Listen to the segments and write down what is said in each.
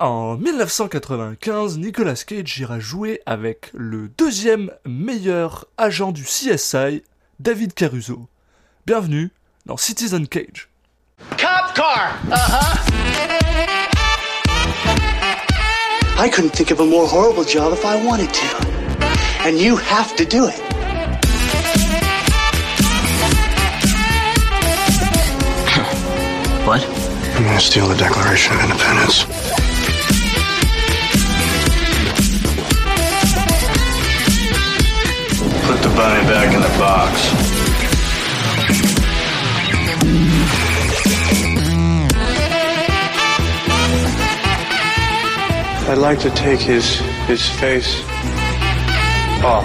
En 1995, Nicolas Cage ira jouer avec le deuxième meilleur agent du CSI, David Caruso. Bienvenue dans Citizen Cage. Cop car! Uh-huh. I couldn't think of a more horrible job if I wanted to. And you have to do it. What? I'm gonna steal the Declaration of Independence? Bunny back in the box. I'd like to take his his face off.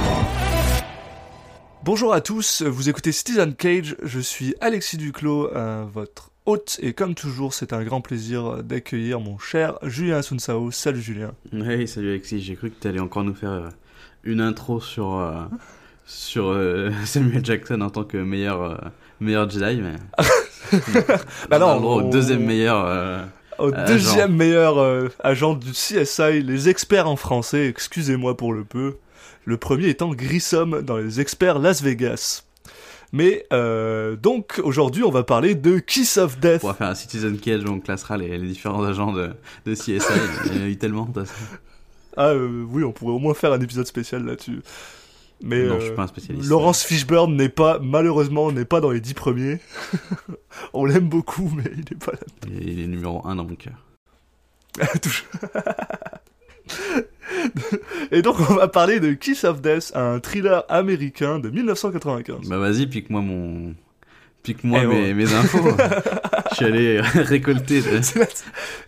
Bonjour à tous, vous écoutez Citizen Cage, je suis Alexis Duclos, euh, votre hôte, et comme toujours, c'est un grand plaisir d'accueillir mon cher Julien Asunsao. Salut Julien. Oui, salut Alexis, j'ai cru que tu allais encore nous faire euh, une intro sur, euh, sur euh, Samuel Jackson en tant que meilleur, euh, meilleur Jedi, mais. Bah non, On au deuxième meilleur. euh, Au agent. deuxième meilleur euh, agent du CSI, les experts en français, excusez-moi pour le peu. Le premier étant Grissom dans les experts Las Vegas. Mais donc aujourd'hui on va parler de Kiss of Death. On pourra faire un Citizen Cage où on classera les, les différents agents de, de CSI. Il y en a eu tellement. Ah oui, on pourrait au moins faire un épisode spécial là-dessus. Mais Non, euh, je suis pas un spécialiste. Laurence Fishburne n'est pas, malheureusement, n'est pas dans les dix premiers. on l'aime beaucoup, mais il n'est pas là. Il est- il est numéro 1 dans mon cœur. Et donc on va parler de Kiss of Death, un thriller américain de 1995. Bah vas-y, pique-moi mon. Pique-moi Eh, mes, oh. mes infos. Je suis allé récolter. de-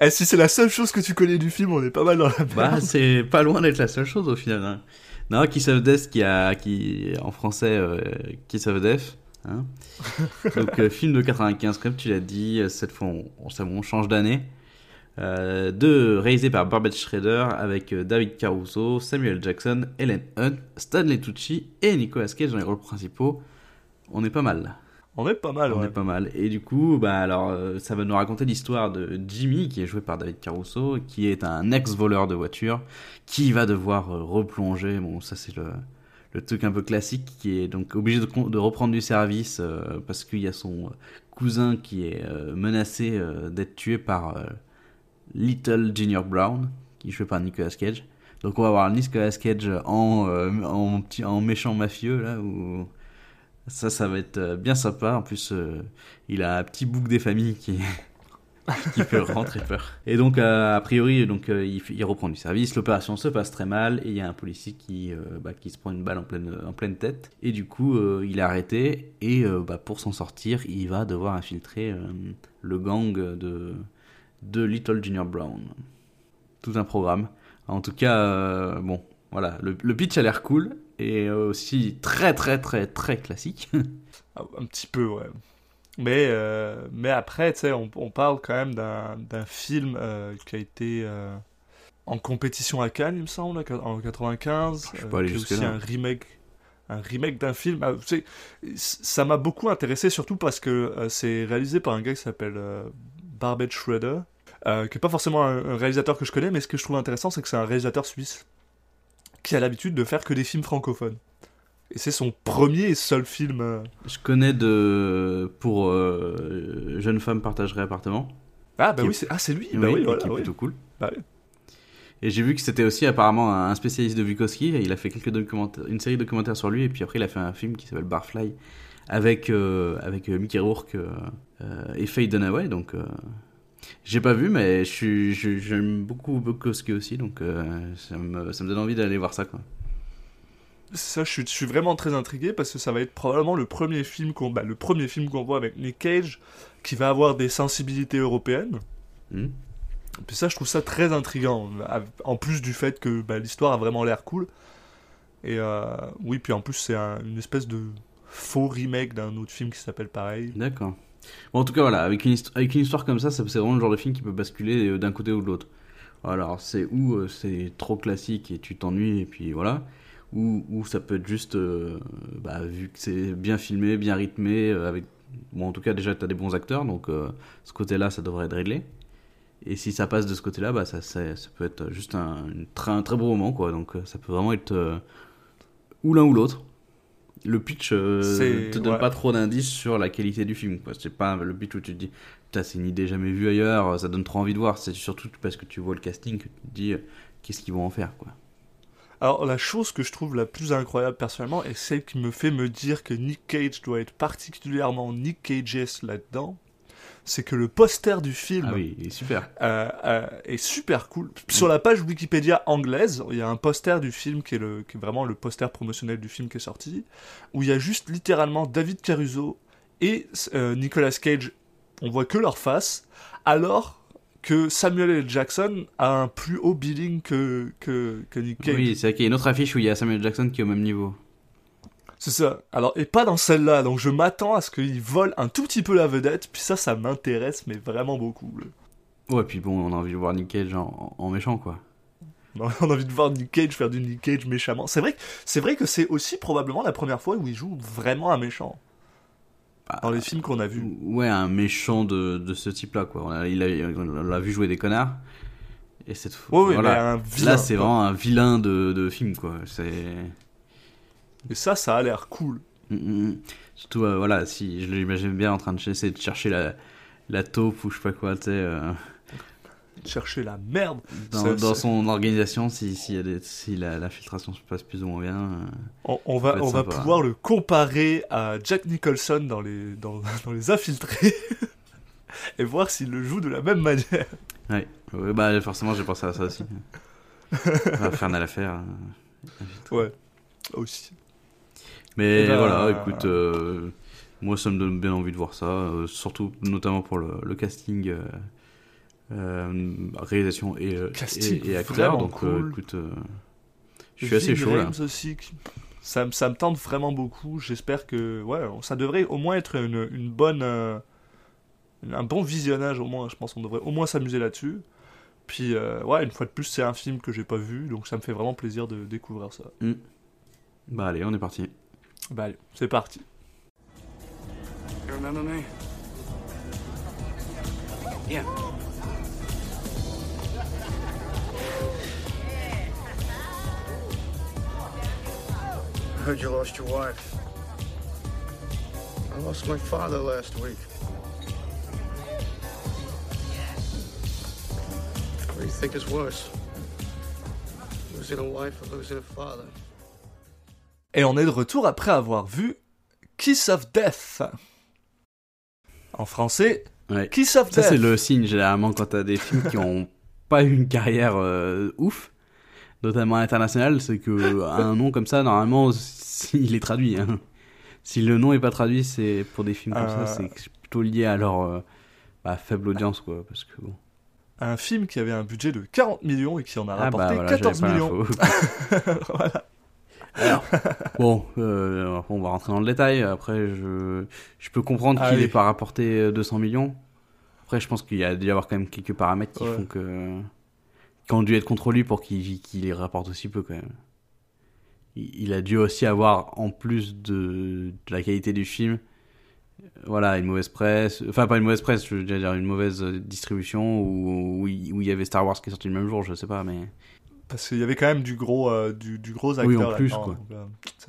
Eh, si c'est la seule chose que tu connais du film, on est pas mal dans la merde. Bah, c'est pas loin d'être la seule chose au final. Hein. Non, Kiss of Death qui a, qui, en français, euh, Kiss of Death. Hein. Donc, euh, film de 95, comme tu l'as dit, euh, cette fois on, on, on change d'année. Euh, de, réalisé par Barbet Schrader avec euh, David Caruso, Samuel Jackson, Helen Hunt, Stanley Tucci et Nicolas Cage dans les rôles principaux. On est pas mal. On est pas mal, On ouais. est pas mal. Et du coup, bah alors, euh, ça va nous raconter l'histoire de Jimmy, qui est joué par David Caruso, qui est un ex-voleur de voiture, qui va devoir euh, replonger. Bon, ça c'est le, le truc un peu classique, qui est donc obligé de, de reprendre du service euh, parce qu'il y a son cousin qui est euh, menacé euh, d'être tué par Little Junior Brown, qui est joué par Nicolas Cage. Donc on va voir Nicolas Cage en, en, en méchant mafieux, là, où ça, ça va être euh, bien sympa. En plus, euh, il a un petit bouc des familles qui, qui vraiment très peur. Et donc, euh, a priori, donc, il, reprend du service. L'opération se passe très mal et il y a un policier qui, bah, qui se prend une balle en pleine, en pleine tête. Et du coup, il est arrêté et bah, pour s'en sortir, il va devoir infiltrer le gang de, de Little Junior Brown. Tout un programme. En tout cas, bon, voilà, le, le pitch a l'air cool et aussi très très très très classique. Ah, Un petit peu, ouais. Mais, euh, mais après, tu sais, on, on parle quand même d'un film euh, qui a été euh, en compétition à Cannes, il me semble, en 95. Je suis pas allé qui est jusque-là. aussi un remake, un remake d'un film. Ah, ça m'a beaucoup intéressé, surtout parce que c'est réalisé par un gars qui s'appelle Barbet Schroeder, qui est pas forcément un, un réalisateur que je connais, mais ce que je trouve intéressant, c'est que c'est un réalisateur suisse qui a l'habitude de faire que des films francophones. Et c'est son premier et seul film. euh, Je connais de pour euh, jeune femme partagerait appartement. Ah bah Qui oui, c'est ah, c'est lui. bah oui, et voilà, qui est oui. plutôt cool. Bah oui. Et j'ai vu que c'était aussi apparemment un spécialiste de Bukowski. Il a fait quelques documentaires, une série de documentaires sur lui, et puis après il a fait un film qui s'appelle Barfly avec euh, avec euh, Mickey Rourke euh, euh, et Faye Dunaway. Donc euh, j'ai pas vu, mais je suis je- j'aime beaucoup Bukowski aussi, donc euh, ça me ça me donne envie d'aller voir ça quoi. Ça, je suis, je suis vraiment très intrigué parce que ça va être probablement le premier film qu'on bah, le premier film qu'on voit avec Nick Cage qui va avoir des sensibilités européennes. Hmm. Et puis ça, je trouve ça très intriguant. En plus du fait que bah, l'histoire a vraiment l'air cool. Et euh, oui, puis en plus, c'est un- une espèce de faux remake d'un autre film qui s'appelle pareil. D'accord. En tout cas, voilà, avec une, histoire comme ça, c'est vraiment le genre de film qui peut basculer euh, d'un côté ou de l'autre. Alors, c'est où euh, c'est trop classique et tu t'ennuies, et puis voilà. Ou, ça peut être juste, euh, bah, vu que c'est bien filmé, bien rythmé, avec. Bon, en tout cas, déjà, tu as des bons acteurs, donc ce côté-là, ça devrait être réglé. Et si ça passe de ce côté-là, bah ça, peut être juste un, très, un très beau moment, quoi. Donc ça peut vraiment être ou l'un ou l'autre. Le pitch euh, te donne ouais. pas trop d'indices sur la qualité du film. C'est pas le pitch où tu te dis, putain, c'est une idée jamais vue ailleurs, ça donne trop envie de voir. C'est surtout parce que tu vois le casting que tu te dis, euh, qu'est-ce qu'ils vont en faire, quoi. Alors, la chose que je trouve la plus incroyable personnellement, et celle qui me fait me dire que Nick Cage doit être particulièrement Nick Cages là-dedans, c'est que le poster du film Ah oui, il est super. euh, euh, est super cool. Sur la page Wikipédia anglaise, il y a un poster du film qui est, le, qui est vraiment le poster promotionnel du film qui est sorti, où il y a juste littéralement David Caruso et euh, Nicolas Cage. On voit que leur face, alors que Samuel L. Jackson a un plus haut billing que, que, que Nick Cage. Oui, c'est vrai qu'il y a une autre affiche où il y a Samuel Jackson qui est au même niveau. C'est ça. Alors, et pas dans celle-là, donc je m'attends à ce qu'il vole un tout petit peu la vedette, puis ça, ça m'intéresse, mais vraiment beaucoup. là. Ouais, puis bon, on a envie de voir Nick Cage en, en méchant, quoi. On a envie de voir Nick Cage faire du Nick Cage méchamment. C'est vrai, que- c'est vrai que c'est aussi probablement la première fois où il joue vraiment un méchant. Bah, Dans les films qu'on a vus. Ouais, un méchant de, de ce type-là, quoi. On il a- l'a vu jouer des connards. Et cette fois, Ouais, voilà. Là, c'est vraiment un vilain de, de film, quoi. C'est. Et ça, ça a l'air cool. Mm, mm, mm. Surtout, euh, voilà, si je l'imagine bien en train de essayer de chercher la, la taupe ou je sais pas quoi, tu sais, euh, Chercher la merde. dans, son organisation, si, si, y a des- si la, la filtration se passe plus ou moins bien. euh, On, on va, on va pouvoir le comparer à Jack Nicholson dans les, dans, dans les infiltrés. et voir s'il le joue de la même manière. Ouais, Ouais, bah forcément, j'ai pensé à ça aussi. Infernal affaire. euh. Ouais. Aussi. Mais Eh ben, voilà, écoute, euh, moi ça me donne bien envie de voir ça, euh, surtout notamment pour le, le casting, euh, réalisation et, Casting et, et acteur. Donc cool. écoute, je suis assez chaud là. Aussi. Ça, me- ça me tente vraiment beaucoup. J'espère que ouais, ça devrait au moins être une, une bonne, un bon visionnage au moins. Je pense qu'on devrait au moins s'amuser là-dessus. Puis euh, ouais, une fois de plus, c'est un film que j'ai pas vu, donc ça me fait vraiment plaisir de découvrir ça. Bah allez, on est parti. Bah allez, c'est parti. I heard you lost your wife. I lost my father last week. What do you think is worse? Losing a wife or losing a father? Et on est de retour après avoir vu Kiss of Death. En français, Ouais. Kiss of Ça Death. c'est le signe généralement quand t'as des films qui ont pas eu une carrière euh, ouf, notamment internationale, c'est que un nom comme ça normalement il est traduit. hein. Si le nom est pas traduit, c'est pour des films comme Euh. ça, c'est plutôt lié à leur euh, bah, faible audience quoi, parce que bon. Un film qui avait un budget de 40 millions et qui en a Ah rapporté bah voilà, j'avais 14 pas millions. l'info. Bon, euh, on va rentrer dans le détail. Après, je, je peux comprendre qu'il Allez. n'ait pas rapporté euh, 200 millions. Après, je pense qu'il y a dû y avoir quand même quelques paramètres qui Ouais. font que. qui ont dû être contre lui pour qu'il qu'il les rapporte aussi peu quand même. Il, a dû aussi avoir, en plus de, de la qualité du film, euh, voilà, une mauvaise presse. Enfin, pas une mauvaise presse, je veux dire une mauvaise euh, distribution où, où il y avait Star Wars qui est sorti le même jour, je sais pas, mais. Parce qu'il y avait quand même du gros, euh, du, du gros acteur Oui, en plus, là-dedans, quoi. donc,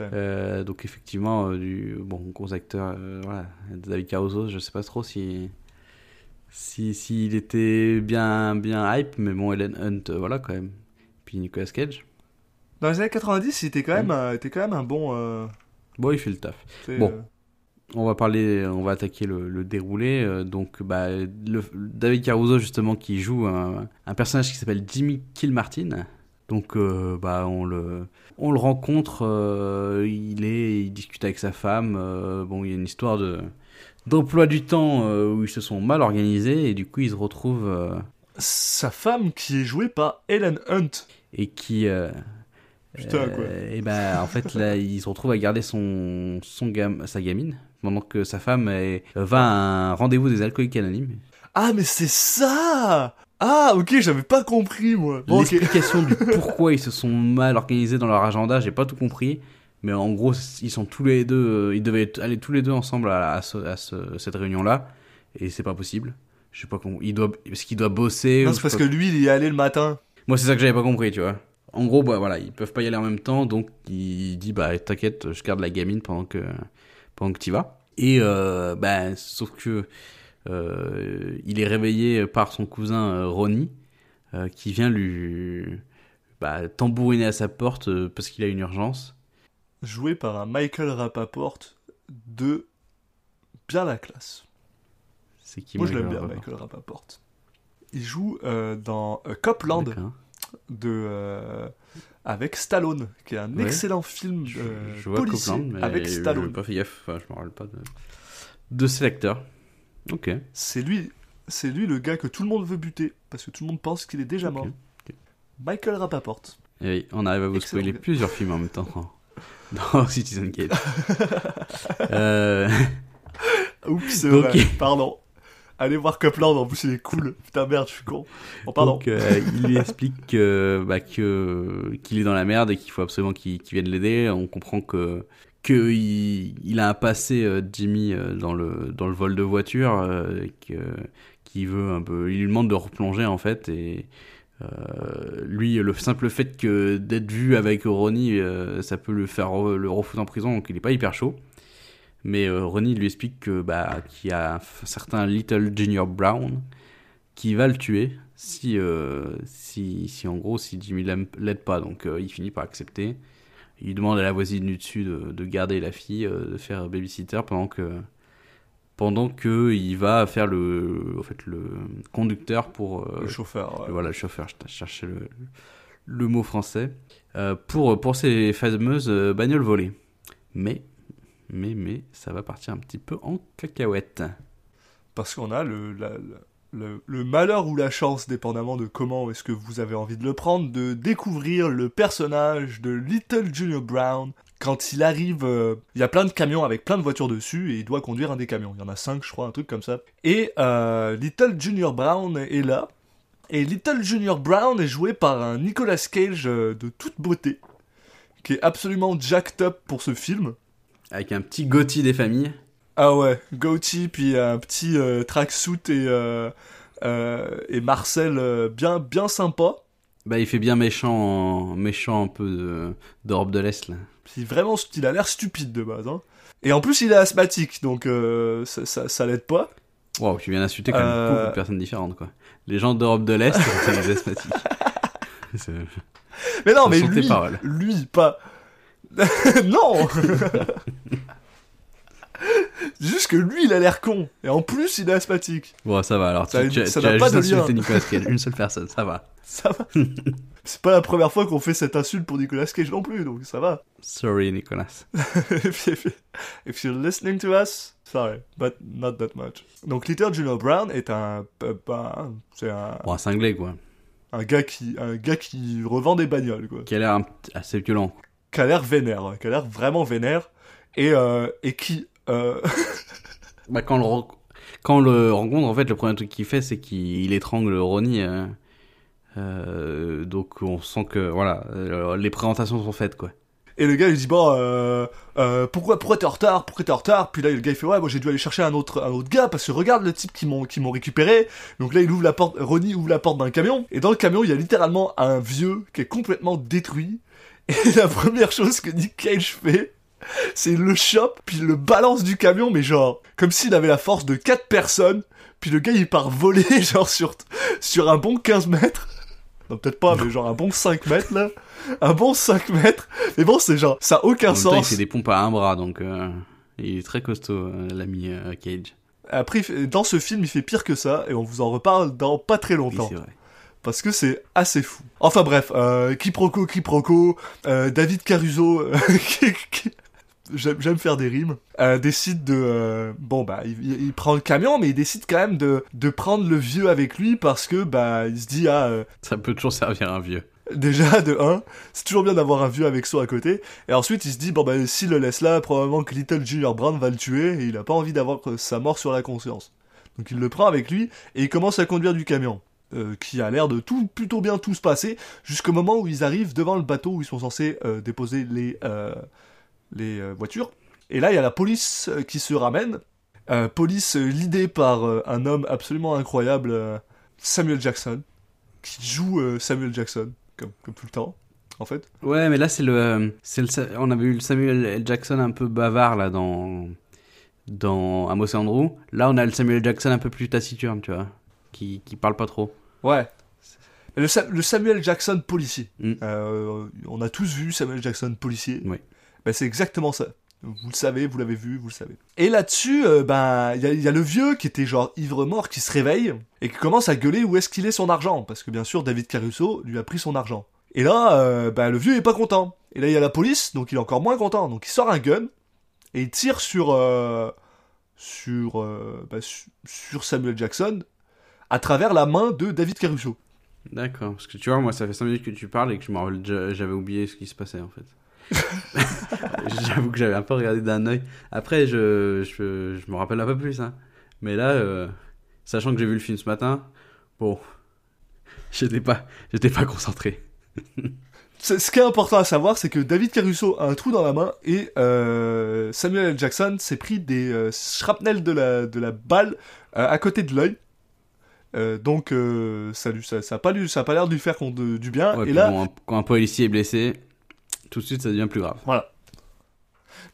euh, Euh, donc effectivement, euh, du bon gros acteur, euh, voilà, David Caruso, je sais pas trop si si s'il était bien bien hype, mais bon, Ellen Hunt, euh, voilà quand même. Puis Nicolas Cage, Dans les années 90, il était quand même, euh, était quand même un bon. euh, bon, il fait le taf. Bon. euh, On va parler, on va attaquer le, le déroulé. euh, donc, bah, le, David Caruso justement qui joue un, un personnage qui s'appelle Jimmy Kilmartin. Donc, euh, bah, on le, on le rencontre. euh, il est, il discute avec sa femme. euh, bon, il y a une histoire de d'emploi du temps où ils se sont mal organisés et du coup ils se retrouvent Sa femme qui est jouée par Ellen Hunt. et qui Putain, quoi. et ben en fait là il se retrouve à garder son son gam sa gamine pendant que sa femme est- va à un rendez-vous des alcooliques anonymes Ah, mais c'est ça Ah, ok, j'avais pas compris, moi. Bon, l'explication du pourquoi ils se sont mal organisés dans leur agenda j'ai pas tout compris mais en gros ils sont tous les deux ils devaient aller tous les deux ensemble à, à ce- à ce- cette réunion là et c'est pas possible Je sais pas comment. Il doit, parce qu'il doit bosser. Non, c'est parce que lui, il y est allé le matin. Moi, c'est ça que j'avais pas compris, tu vois. En gros, bah voilà, ils peuvent pas y aller en même temps, donc il dit bah t'inquiète, je garde la gamine pendant que pendant que t'y vas. Et euh, bah sauf que il est réveillé par son cousin euh, Ronnie, euh, qui vient lui bah, tambouriner à sa porte euh, parce qu'il a une urgence. Joué par un Michael Rapaport de bien la classe. C'est qui Moi, je l'aime Michael bien, Rapaport Michael Rapaport. Il joue euh, dans euh, Copland de, euh, avec Stallone, qui est un Ouais. excellent film Je, euh, je vois policier Copland, mais avec Stallone. pas fait gaffe, enfin, je me rappelle pas de, de cet acteur. Ok. C'est lui, c'est lui le gars que tout le monde veut buter, parce que tout le monde pense qu'il est déjà mort. Michael Rapaport. Et oui, on arrive à vous Excellent spoiler gars. plusieurs films en même temps dans Citizen Kane. euh, Oups, c'est Donc, vrai, pardon. Allez voir Copland, en plus il est cool. Putain merde, je suis con. Oh, pardon. donc, euh, il lui explique que, bah, que, qu'il est dans la merde et qu'il faut absolument qu'il, qu'il vienne l'aider. On comprend que, que il, il a un passé, euh, Jimmy, euh, dans le, dans le vol de voiture, euh, que, qu'il veut un peu, il lui demande de replonger en fait et, lui, le simple fait que d'être vu avec Ronnie, ça peut le faire re- le refouler en prison, donc il est pas hyper chaud. Mais Ronnie lui explique que bah qu'il y a un certain Little Junior Brown qui va le tuer si si si en gros si Jimmy l'aide pas. Donc il finit par accepter. Il demande à la voisine du dessus de, de garder la fille, euh, de faire babysitter pendant que pendant que il va faire le en fait le conducteur pour euh, le chauffeur. ouais. voilà, le chauffeur, je cherchais le, le mot français, euh, pour, pour ces fameuses bagnoles volées. Mais, mais, mais, ça va partir un petit peu en cacahuète. Parce qu'on a le, la- la- le, malheur ou la chance, dépendamment de comment est-ce que vous avez envie de le prendre, de découvrir le personnage de Little Junior Brown. Quand il arrive, euh, il y a plein de camions avec plein de voitures dessus et il doit conduire un des camions. Il y en a cinq, je crois, un truc comme ça. Et euh, Little Junior Brown est là. Et Little Junior Brown est joué par un Nicolas Cage euh, de toute beauté, qui est absolument jacked up pour ce film. Avec un petit Gotti des familles. Ah ouais, goatee, puis un petit euh, tracksuit et, euh, euh, et Marcel euh, bien, bien sympa. Bah, il fait bien méchant, méchant un peu de- d'Europe de l'Est, là. Vraiment, il a l'air stupide de base. Hein. Et en plus, il est asthmatique, donc ça, ça, ça l'aide pas. Waouh, tu viens d'insulter quand même beaucoup de personnes différentes, quoi. Les gens d'Europe de l'Est sont des asthmatiques. Mais non, mais lui, pas... non Juste que lui, il a l'air con. Et en plus, il est asthmatique. Bon, ça va, alors Ça- tu, tu, ça tu as pas juste de lien. Nicolas Cage, une seule personne, ça va. Ça va. C'est pas la première fois qu'on fait cette insulte pour Nicolas Cage non plus, donc ça va. Sorry, Nicolas. if, if- if you're listening to us, sorry, but not that much. Donc Little Junior Brown est un, euh, pas- c'est un, Bon, un cinglé, quoi. un gars qui, un gars qui revend des bagnoles, quoi. Qui a l'air un assez violent. Qui a l'air vénère, ouais, qui a l'air vraiment vénère, et euh, et qui, euh, Bah, quand le, quand le rencontre, en fait, le premier truc qu'il fait, c'est qu'il étrangle Ronnie. euh, euh, donc, on sent que, voilà, euh, les présentations sont faites, quoi. et le gars il dit bon, euh, euh, pourquoi, pourquoi t'es en retard, pourquoi t'es en retard, puis là le gars il fait ouais, moi j'ai dû aller chercher un autre, un autre gars parce que regarde le type qui m'ont, qui m'ont récupéré. Donc là il ouvre la porte, Ronnie ouvre la porte d'un camion, et dans le camion il y a littéralement un vieux qui est complètement détruit. Et la première chose que Nick Cage fait, c'est le chope, puis il le balance du camion, mais genre, comme s'il avait la force de quatre personnes, puis le gars il part voler, genre sur, sur un bon 15 mètres. Non, peut-être pas, mais genre un bon 5 mètres là. Un bon 5 mètres. Mais bon, c'est genre, ça a aucun En même temps, il sens. fait des pompes à un bras, donc euh, il est très costaud, euh, l'ami euh, Cage. Après, dans ce film, il fait pire que ça, et on vous en reparle dans pas très longtemps. vrai. parce que c'est assez fou. Enfin bref, quiproquo, quiproquo, David Caruso, qui- qui- j'aime faire des rimes, euh, décide de... euh, bon bah, il, prend le camion, mais il décide quand même de, de prendre le vieux avec lui parce que bah, il se dit, ah, euh, Ça peut toujours servir un vieux. déjà de 1, c'est toujours bien d'avoir un vieux avec soi à côté, et ensuite il se dit, bon bah, s'il le laisse là, probablement que Little Junior Brown va le tuer, et il a pas envie d'avoir sa mort sur la conscience. Donc il le prend avec lui, et il commence à conduire du camion. euh, qui a l'air de tout plutôt bien tout se passer jusqu'au moment où ils arrivent devant le bateau où ils sont censés euh, déposer les euh, les euh, voitures et là il y a la police euh, qui se ramène Euh, police l'idée par euh, un homme absolument incroyable, euh, Samuel Jackson, qui joue Samuel Jackson, comme, comme tout le temps, en fait. Ouais, mais là, c'est le, le. On avait eu le Samuel L. Jackson un peu bavard, là, dans. Dans Amos et Andrew. Là, on a le Samuel Jackson un peu plus taciturne, tu vois. Qui, qui parle pas trop. Ouais. Le, Sa- le Samuel Jackson policier. Mm. On a tous vu Samuel Jackson policier. Oui. Ben, c'est exactement ça. Vous le savez, vous l'avez vu, vous le savez. Et là-dessus, euh, ben, il y, a- le vieux qui était genre ivre-mort qui se réveille et qui commence à gueuler où est-ce qu'il est son argent. Parce que bien sûr, David Caruso lui a pris son argent. Et là, euh, ben, le vieux est pas content. Et là, il y a la police, donc il est encore moins content. Donc il sort un gun et il tire sur, euh, sur, euh, ben, su- sur Samuel Jackson à travers la main de David Caruso. D'accord. Parce que tu vois, moi, ça fait 5 minutes que tu parles et que j'avais oublié ce qui se passait, en fait. J'avoue que j'avais un peu regardé d'un œil. Après, je, je, je me rappelle un peu plus, hein. Mais là, euh, sachant que j'ai vu le film ce matin, bon. J'étais pas, j'étais pas concentré. Ce qui est important à savoir, c'est que David Caruso a un trou dans la main et euh, Samuel L. Jackson s'est pris des euh, shrapnels de la, de la balle euh, à côté de l'œil. Euh, donc euh, ça, lui, ça, ça a pas lui, ça a pas l'air de lui faire du bien. Ouais, et là, bon, un- quand un policier est blessé, tout de suite, ça devient plus grave. voilà.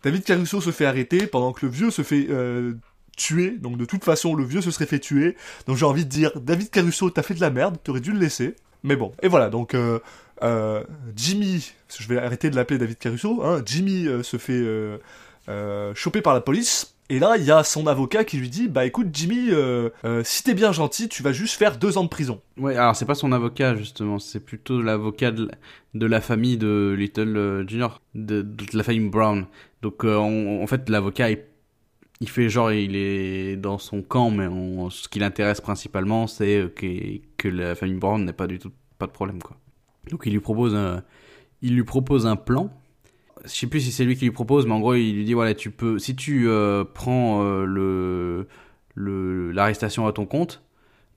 David Caruso se fait arrêter pendant que le vieux se fait euh, tuer. Donc de toute façon, le vieux se serait fait tuer. Donc j'ai envie de dire, David Caruso, t'as fait de la merde, t'aurais dû le laisser. Mais bon, et voilà, donc euh, euh, Jimmy, je vais arrêter de l'appeler David Caruso, hein, Jimmy se fait choper par la police. Et là, il y a son avocat qui lui dit, bah écoute Jimmy, euh, euh, si t'es bien gentil, tu vas juste faire deux ans de prison. Ouais, alors c'est pas son avocat justement, c'est plutôt l'avocat de, la- famille de Little euh, Junior, de, la famille Brown. Donc on- en fait l'avocat il, fait genre il est dans son camp, mais ce qui l'intéresse principalement c'est que, que la famille Brown n'ait pas du tout pas de problème quoi. Donc il lui propose un, il lui propose un plan. Je sais plus si c'est lui qui lui propose, mais en gros il lui dit voilà tu peux si tu euh, prends euh, le l'arrestation à ton compte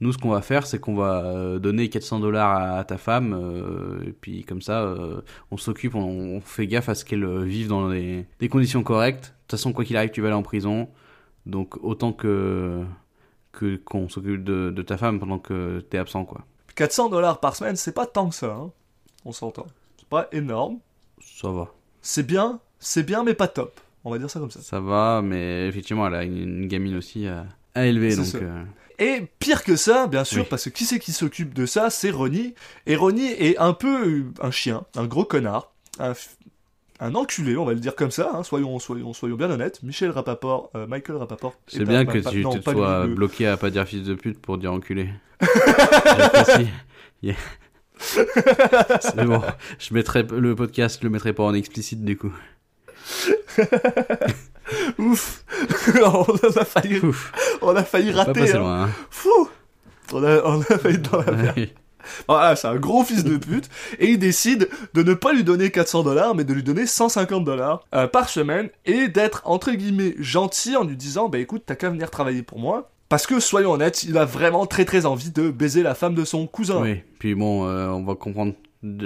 nous, ce qu'on va faire, c'est qu'on va euh, donner 400 dollars à, à ta femme, euh, et puis comme ça, on s'occupe, on, on fait gaffe à ce qu'elle vive dans des, des conditions correctes. De toute façon, quoi qu'il arrive, tu vas aller en prison. Donc, autant que qu'on s'occupe de, de ta femme pendant que t'es absent, quoi. 400 dollars par semaine, c'est pas tant que ça, hein. on s'entend. C'est pas énorme. Ça va. C'est bien, c'est bien, mais pas top. On va dire ça comme ça. Ça va, mais effectivement, elle a une, une gamine aussi à, à élever, donc... euh, Et pire que ça, bien sûr, Oui. parce que qui c'est qui s'occupe de ça? C'est Ronnie. Et Ronnie est un peu euh, un chien, un gros connard, un, enculé, on va le dire comme ça, hein, soyons, soyons, soyons bien honnêtes. Michel Rapaport, euh, Michael Rapaport. C'est bien que tu non, te sois le- bloqué à pas dire fils de pute pour dire enculé. C'est bon. Je mettrai le podcast, je le mettrai pas en explicite du coup. Ouf On a failli, Ouf. on a failli Pas rater. passé hein. loin. Hein. Fou on a, on a failli dans la merde. Ouais. Voilà, c'est un gros fils de pute, et il décide de ne pas lui donner 400 dollars, mais de lui donner 150 dollars euh, par semaine, et d'être, entre guillemets, gentil en lui disant, bah écoute, t'as qu'à venir travailler pour moi. Parce que, soyons honnêtes, il a vraiment très très envie de baiser la femme de son cousin. Oui. Puis bon, euh, on va comprendre.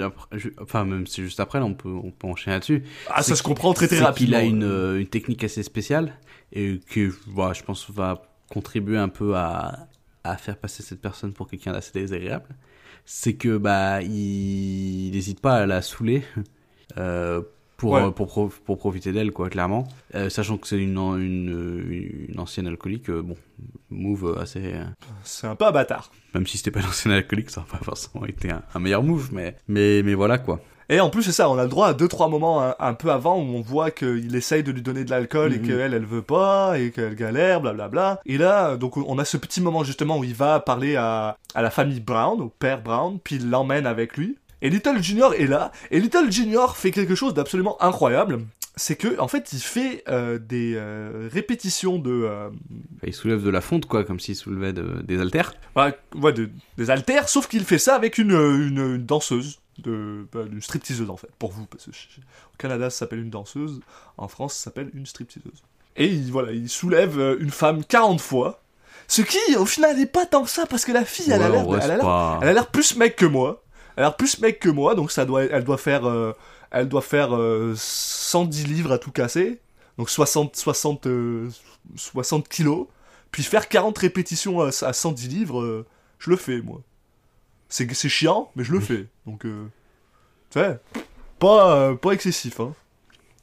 après- Enfin, même si juste après, là, on peut, on peut enchaîner là-dessus. Ah, ça se comprend très très rapidement. qu'il a une, euh, une technique assez spéciale et qui, voilà, je pense, va contribuer un peu à, à faire passer cette personne pour quelqu'un d'assez désagréable. C'est que bah il n'hésite pas à la saouler euh, pour, Ouais. euh, pour, pro- pour profiter d'elle, quoi, clairement. Euh, sachant que c'est une, an- une, une ancienne alcoolique, euh, bon, move assez. C'est un peu un bâtard. même si c'était pas une ancienne alcoolique, ça n'a pas forcément été un, un meilleur move, mais, mais, mais voilà, quoi. Et en plus, c'est ça, on a le droit à deux trois moments un, un peu avant où on voit qu'il essaye de lui donner de l'alcool et Mhm. qu'elle, elle veut pas, et qu'elle galère, blablabla. Et là, donc on a ce petit moment justement où il va parler à, à la famille Brown, au père Brown, puis il l'emmène avec lui. Et Little Junior est là, et Little Junior fait quelque chose d'absolument incroyable. C'est que, en fait, il fait euh, des euh, répétitions de, euh, il soulève de la fonte, quoi, comme s'il soulevait de- des haltères. ouais, ouais, de- des haltères, sauf qu'il fait ça avec une, une, une danseuse, de, bah, une stripteaseuse en fait, pour vous, parce que au Canada ça s'appelle une danseuse, en France ça s'appelle une stripteaseuse. Et il, voilà, il soulève euh, une femme 40 fois, ce qui au final n'est pas tant que ça, parce que la fille elle a Ouais, l'air en vrai, elle a c'est l'air- pas- elle a l'air plus mec que moi, elle a l'air plus mec que moi, donc ça doit, elle doit faire, euh, elle doit faire euh, 110 livres à tout casser. donc 60, 60, euh, 60 kilos, puis faire 40 répétitions à, à 110 livres, euh, je le fais, moi. C'est c'est chiant, mais je le fais. Donc, euh, tu sais, pas, euh, pas excessif, hein.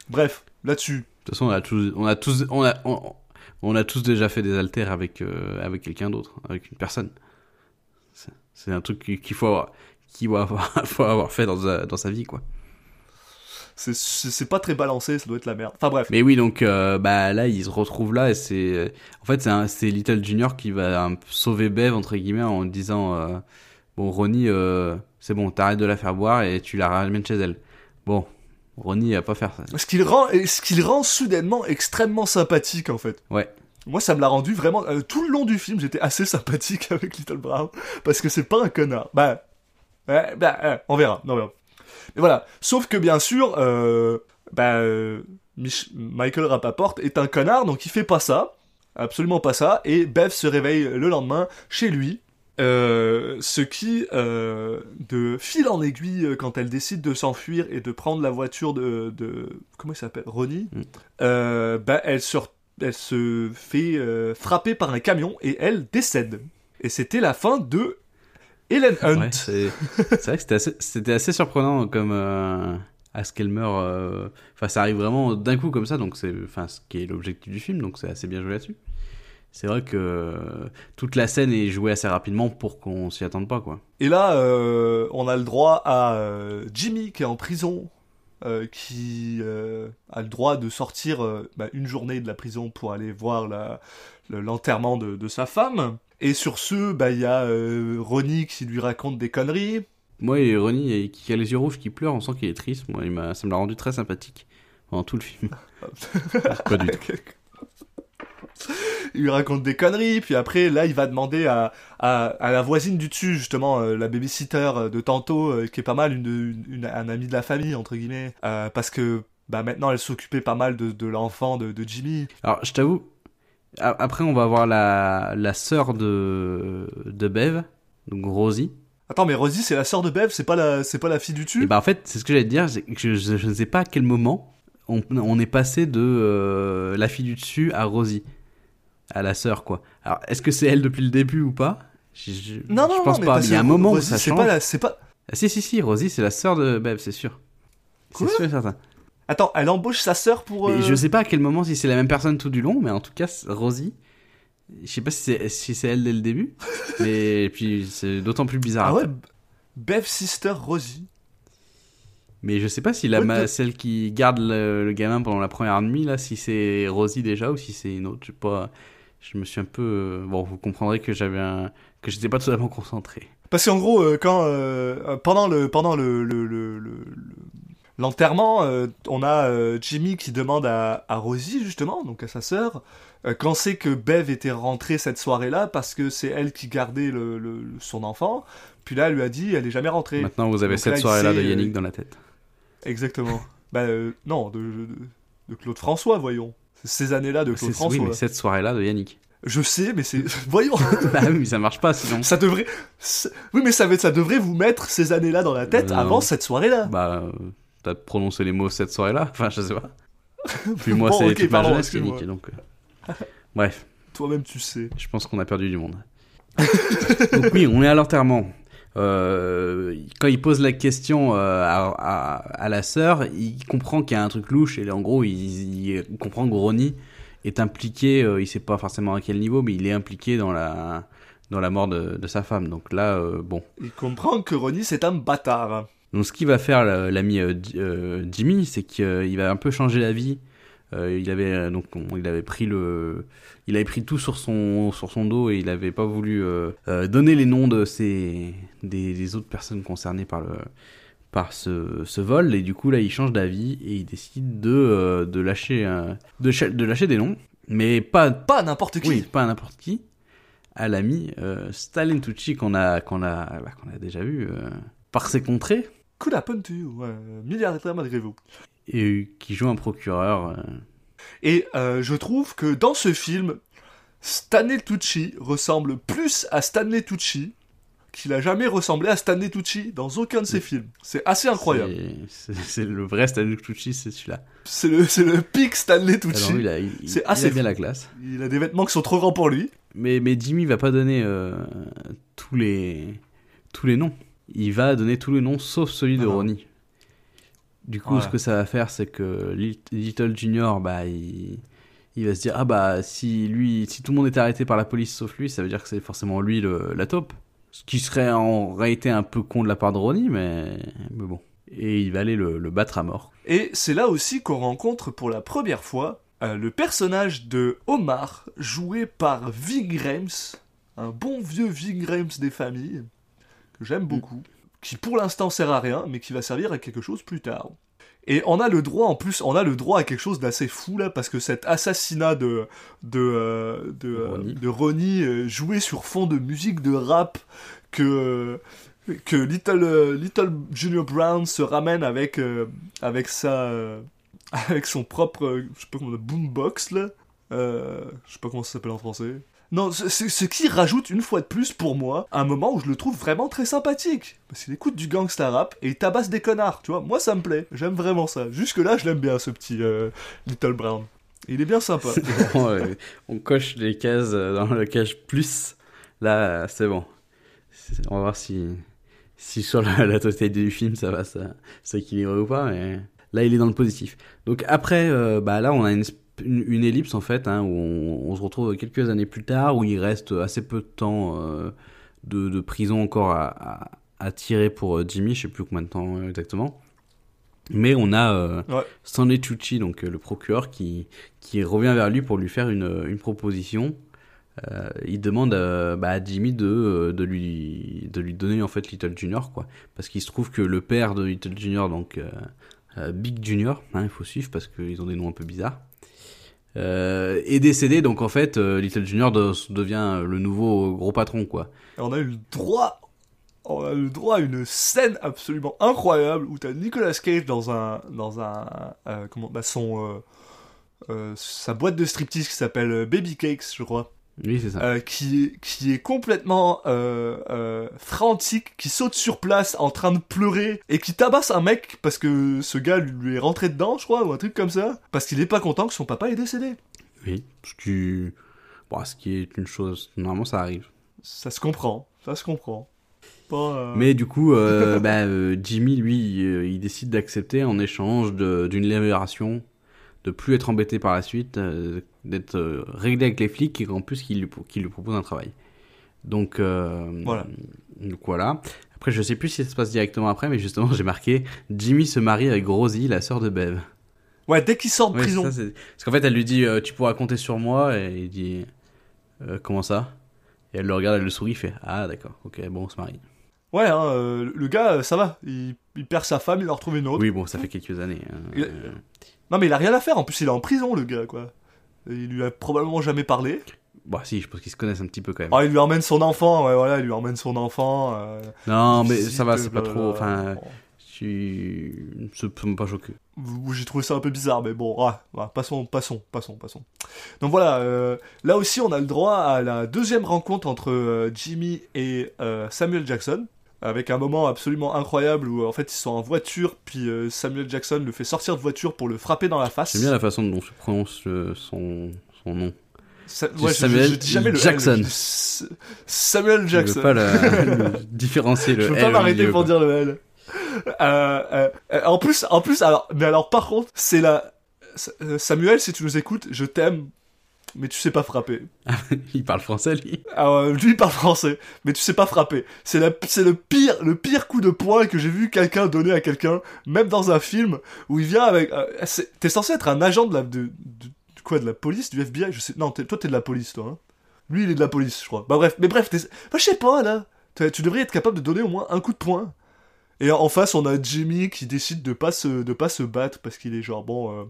Bref, là-dessus. De toute façon, on a tous, on a tous, on a, on, on a tous déjà fait des haltères avec, euh, avec quelqu'un d'autre, avec une personne. C'est- un truc qu'il faut avoir, qu'il faut avoir, faut avoir fait dans sa, dans sa vie, quoi. C'est- pas très balancé, ça doit être la merde. Enfin bref. Mais oui, donc euh, bah là, il se retrouve là et c'est, en fait, c'est Little Junior qui va un sauver Bev entre guillemets en disant, euh, bon Ronnie, euh, c'est bon, t'arrêtes de la faire boire et tu la ramènes chez elle. Bon, Ronnie va pas faire ça. Ce qui le rend, ce rend soudainement extrêmement sympathique, en fait. Ouais. Moi, ça me l'a rendu vraiment. euh, tout le long du film, j'étais assez sympathique avec Little Brown. Parce que c'est pas un connard. Bah. Ouais, bah, ouais, on verra. On verra. Mais voilà. Sauf que, bien sûr, euh, bah, euh, Mich- Michael Rapaport est un connard, donc il fait pas ça. Absolument pas ça. Et Bev se réveille le lendemain chez lui. Euh, ce qui, euh, de fil en aiguille, euh, quand elle décide de s'enfuir et de prendre la voiture de, de comment il s'appelle, Ronnie, Mm. euh, bah, elle se, re- elle se fait euh, frapper par un camion et elle décède. Et c'était la fin de Helen Hunt. Ouais, c'est vrai que c'était assez, surprenant comme euh, à ce qu'elle meurt. euh, Enfin, ça arrive vraiment d'un coup comme ça, donc c'est, enfin, ce qui est l'objectif du film, donc c'est assez bien joué là-dessus. C'est vrai que euh, toute la scène est jouée assez rapidement pour qu'on s'y attende pas, quoi. Et là, euh, on a le droit à Jimmy qui est en prison, euh, qui euh, a le droit de sortir euh, bah, une journée de la prison pour aller voir l'enterrement de, de sa femme. Et sur ce, bah, il y a euh, Ronnie qui lui raconte des conneries. Moi et Ronnie, qui a les yeux rouges, qui pleure, on sent qu'il est triste. Moi, il ça me l'a rendu très sympathique pendant tout le film. pas du tout. il lui raconte des conneries, puis après, là, il va demander à, à, à la voisine du dessus, justement, euh, la babysitter euh, de tantôt, euh, qui est pas mal une, une, une- un ami de la famille, entre guillemets, euh, parce que bah, maintenant, elle s'occupait pas mal de, de l'enfant de, de Jimmy. Alors, je t'avoue, après, on va voir la, la sœur de, de Bev, donc Rosie. Attends, mais Rosie, c'est la sœur de Bev, c'est pas la, c'est pas la fille du dessus? Et bah, en fait, c'est ce que j'allais te dire, c'est je, je- je ne sais pas à quel moment on, on est passé de euh, la fille du dessus à Rosie, à la sœur, quoi. Alors, est-ce que c'est elle depuis le début ou pas? Je, je- Non, non, je pense non, pas. mais il y a un moment Rosie, où ça c'est change. pas la, c'est pas... Ah, si, si, si, Rosie, c'est la sœur de Bev, c'est sûr. C'est sûr et certain. Attends, elle embauche sa sœur pour... Euh, je sais pas à quel moment, si c'est la même personne tout du long, mais en tout cas, Rosie, je sais pas si c'est si elle dès le début, mais puis c'est d'autant plus bizarre. Ah ouais. Bev Sister Rosie. Mais je sais pas si la What ma- the- celle qui garde le, le gamin pendant la première nuit, là, si c'est Rosie déjà ou si c'est une autre, je sais pas. Je me suis un peu. euh, Bon, vous comprendrez que j'avais un. que j'étais pas totalement concentré. Parce qu'en gros, euh, quand euh, pendant le pendant le- le- le- l'enterrement, euh, on a euh, Jimmy qui demande à, à Rosie justement, donc à sa sœur, euh, quand c'est que Bev était rentrée cette soirée-là parce que c'est elle qui gardait le, le- le- son enfant. Puis là, elle lui a dit, elle est jamais rentrée. Maintenant, vous avez Donc cette soirée-là de Yannick dans la tête. Exactement. bah non, de, de, de Claude François, voyons. Ces années-là de Claude François. oui, mais cette soirée-là de Yannick. Je sais, mais c'est voyons. bah oui, mais ça marche pas sinon. ça devrait. Oui, mais ça, ça devrait vous mettre ces années-là dans la tête avant cette soirée-là. Bah, t'as prononcé les mots cette soirée-là Enfin, je sais pas. Puis moi, Bon, c'est ok, toute ma pardon, jeunesse, excuse-moi. Yannick, donc. euh, Bref. Toi-même, tu sais. Je pense qu'on a perdu du monde. Donc oui, on est à l'enterrement. Euh, quand il pose la question euh, à, à- à la sœur, il comprend qu'il y a un truc louche et en gros, il, il comprend que Ronnie est impliqué. euh, il sait pas forcément à quel niveau, mais il est impliqué dans la dans la mort de, de sa femme. Donc là, euh, bon. Il comprend que Ronnie, c'est un bâtard. Donc ce qu'il va faire la- l'ami euh, euh, Jimmy, c'est qu'il va un peu changer la vie. Euh, il avait euh, donc on- il avait pris le il avait pris tout sur son sur son dos et il avait pas voulu euh, euh, donner les noms de ces des, des autres personnes concernées par le par ce, ce vol et du coup là il change d'avis et il décide de euh, de lâcher de, lâcher des noms mais pas Pas n'importe qui. oui pas à n'importe qui à l'ami euh, Stalin Tucci qu'on a qu'on a bah, qu'on a déjà vu euh, par ses contrées Could happen to you. Ouais. Milliardaire malgré vous. et qui joue un procureur. euh, Et euh, je trouve que dans ce film, Stanley Tucci ressemble plus à Stanley Tucci qu'il a jamais ressemblé à Stanley Tucci dans aucun de ses films. C'est assez incroyable. C'est- le vrai Stanley Tucci, c'est celui-là. C'est le, le pic Stanley Tucci. Alors lui, il a, il, C'est il assez a bien la classe. Il a des vêtements qui sont trop grands pour lui. Mais, mais Jimmy va pas donner euh, tous, les, tous les noms. Il va donner tous les noms sauf celui de Ah. Ronnie. Du coup, Ouais. ce que ça va faire, c'est que Lit- Little Junior, bah, il, il va se dire Ah bah, si, lui, si tout le monde est arrêté par la police sauf lui, ça veut dire que c'est forcément lui le, la taupe. Ce qui serait en réalité un peu con de la part de Ronnie, mais, mais bon. Et il va aller le, le battre à mort. Et c'est là aussi qu'on rencontre pour la première fois euh, le personnage de Omar, joué par Ving Rhames, un bon vieux Ving Rhames des familles, que j'aime beaucoup, qui pour l'instant sert à rien, mais qui va servir à quelque chose plus tard. Et on a le droit, en plus, on a le droit à quelque chose d'assez fou là, parce que cet assassinat de de euh, de, euh, Ronnie. de Ronnie, euh, joué sur fond de musique de rap que que Little Little Junior Brown se ramène avec avec sa avec son propre je sais pas comment boombox là je sais pas comment ça s'appelle en français non ce, qui rajoute une fois de plus pour moi un moment où je le trouve vraiment très sympathique parce qu'il écoute du gangsta rap et il tabasse des connards tu vois moi ça me plaît j'aime vraiment ça jusque là je l'aime bien ce petit euh, Little Brown il est bien sympa on coche les cases euh, dans le cage plus. Là, c'est bon. On va voir si, si sur la, la totalité du film ça va s'équilibrer ou pas. Mais là, il est dans le positif. Donc après, euh, bah là, on a une, une, une ellipse en fait, hein, où on, on se retrouve quelques années plus tard, où il reste assez peu de temps euh, de, de prison encore à, à, à tirer pour euh, Jimmy. Je sais plus combien de temps euh, exactement. Mais on a euh, Ouais. Stanley Tucci, donc euh, le procureur, qui, qui revient vers lui pour lui faire une, une proposition. Euh, il demande bah, à Jimmy de, de, lui, de lui donner en fait Little Junior, quoi. Parce qu'il se trouve que le père de Little Junior, donc Big Junior, hein, il faut suivre parce qu'ils ont des noms un peu bizarres, euh, est décédé. Donc en fait, euh, Little Junior de- devient le nouveau gros patron, quoi. On a eu le droit on a le droit à une scène absolument incroyable où t'as Nicolas Cage dans un dans un euh, comment bah son euh, sa boîte de striptease qui s'appelle Baby Cakes je crois Oui, c'est ça. euh, qui est qui est complètement euh, euh, frantique qui saute sur place en train de pleurer et qui tabasse un mec parce que ce gars lui est rentré dedans je crois ou un truc comme ça parce qu'il est pas content que son papa est décédé Oui, ce qui... Bon, ce qui est une chose... Normalement, ça arrive. ça se comprend ça se comprend Pas, euh, Mais du coup, euh, bah, euh, Jimmy, lui, euh, il décide d'accepter en échange de- d'une libération, de plus être embêté par la suite, euh, d'être euh, réglé avec les flics et en plus qu'il lui, qu'il lui propose un travail. Donc, euh, Voilà. donc voilà. Après, je sais plus si ça se passe directement après, mais justement, j'ai marqué Jimmy se marie avec Rosie, la sœur de Bev. ouais dès qu'il sort de Ouais, prison ça, Parce qu'en fait, elle lui dit euh, Tu pourras compter sur moi, et il dit Euh, Comment ça? Et elle le regarde, elle le sourit, il fait Ah, d'accord, ok, bon, on se marie. Ouais, hein, euh, le gars, ça va. Il, il perd sa femme, il en retrouve une autre. Oui, bon, ça fait quelques années. hein. Il- Non, mais il a rien à faire. En plus, il est en prison, le gars, quoi. Il lui a probablement jamais parlé. Bah si, je pense qu'ils se connaissent un petit peu quand même. Ah, il lui emmène son enfant. Ouais, voilà, il lui emmène son enfant. euh, non, mais visite, ça va, c'est pas trop. Enfin, Bon. je suis. Pas. Vous- J'ai trouvé ça un peu bizarre, mais bon, ah, voilà, passons, passons, passons, passons. Donc voilà, euh, là aussi, on a le droit à la deuxième rencontre entre euh, Jimmy et Samuel Jackson, avec un moment absolument incroyable où en fait ils sont en voiture, puis euh, Samuel Jackson le fait sortir de voiture pour le frapper dans la face. J'aime bien la façon dont se prononce euh, son, son nom. Sa- C'est ouais, je- Samuel je, je dis jamais le L, Jackson. je Samuel Je Jackson. veux pas la- le- différencier le je peux L pas au m'arrêter milieu, pour dire le L. Euh, euh, en plus, en plus, alors, mais alors par contre, c'est la Samuel, si tu nous écoutes, je t'aime, mais tu sais pas frapper. Il parle français, lui. Alors, euh, lui il parle français, mais tu sais pas frapper. C'est la, c'est le pire, le pire coup de poing que j'ai vu quelqu'un donner à quelqu'un, même dans un film où il vient avec. euh, c'est- t'es censé être un agent de la, de, de- de quoi, de la police, du FBI, je sais. Non, toi t'es de la police, toi. Hein lui il est de la police, je crois. Bah bref, mais bref, t'es, bah, je sais pas là. Tu tu devrais être capable de donner au moins un coup de poing. Et en face, on a Jimmy qui décide de pas se, de pas se battre parce qu'il est genre bon. euh,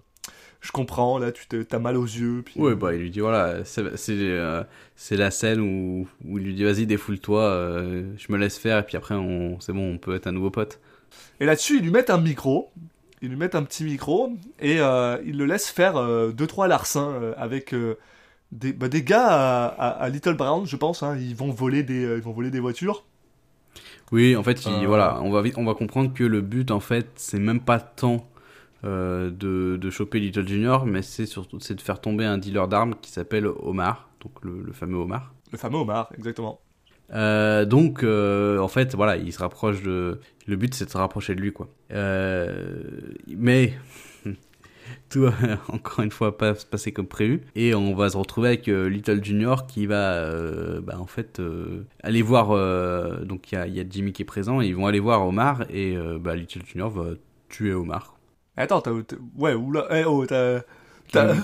je comprends, là, tu t'as mal aux yeux. Puis, Ouais, bah il lui dit voilà, c'est euh, la scène où, où il lui dit vas-y, défoule-toi, euh, je me laisse faire, et puis après, c'est bon, on peut être un nouveau pote. Et là-dessus, ils lui mettent un micro. Ils lui mettent un petit micro et euh, ils le laissent faire euh, deux trois larcins euh, avec euh, des, bah, des gars à, à- à Little Brown, je pense. hein. ils vont voler des, euh, ils vont voler des voitures. Oui, en fait, il- Euh. voilà, on va, vite- on va comprendre que le but, en fait, c'est même pas tant euh, de, de choper Little Junior, mais c'est surtout c'est de faire tomber un dealer d'armes qui s'appelle Omar, donc le, le fameux Omar. Le fameux Omar, exactement. Euh, donc, euh, en fait, voilà, il se rapproche de. Le but, c'est de se rapprocher de lui, quoi. Mais tout va encore une fois pas se passer comme prévu, et on va se retrouver avec euh, Little Junior qui va, euh, bah, en fait, euh, aller voir. donc, il y a, il y a Jimmy qui est présent, et ils vont aller voir Omar, et bah, Little Junior va tuer Omar. Attends, t'as. Ouais, oula. Eh oh, t'as. T'as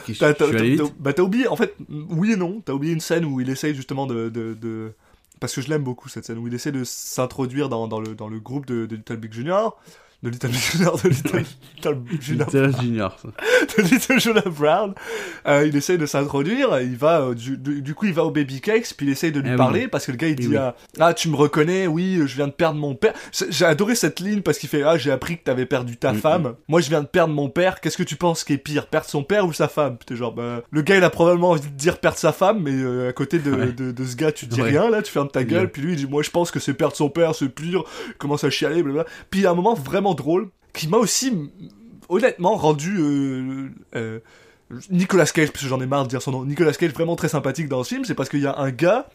bah, oublié, en fait, oui et non, t'as oublié une scène où il essaye justement de. de, de- Parce que je l'aime beaucoup cette scène, où il essaie de s'introduire dans, dans, le, dans le groupe de, de Little Big Junior. De Little Junior, de Little, Little Junior Little Junior, ça. de Little Jonah Brown. Euh, il essaye de s'introduire, il va, euh, du, du, du coup, il va au Baby Cakes, puis il essaye de lui oui. parler, parce que le gars, il Oui, dit, oui. ah, ah, tu me reconnais, oui, je viens de perdre mon père. J'ai adoré cette ligne, parce qu'il fait, ah, j'ai appris que t'avais perdu ta Mm, femme. Moi, je viens de perdre mon père, qu'est-ce que tu penses qui est pire, perdre son père ou sa femme? T'es genre, bah, le gars, il a probablement envie de dire perdre sa femme, mais euh, à côté de, Ouais. de, de ce gars, tu dis Ouais. rien, là, tu fermes ta gueule, puis lui, il dit, moi, je pense que c'est perdre son père, c'est pire, commence à chialer, blablabla. Puis a un moment vraiment drôle, qui m'a aussi honnêtement rendu euh, euh, Nicolas Cage, parce que j'en ai marre de dire son nom, Nicolas Cage vraiment très sympathique dans ce film, c'est parce qu'il y a un gars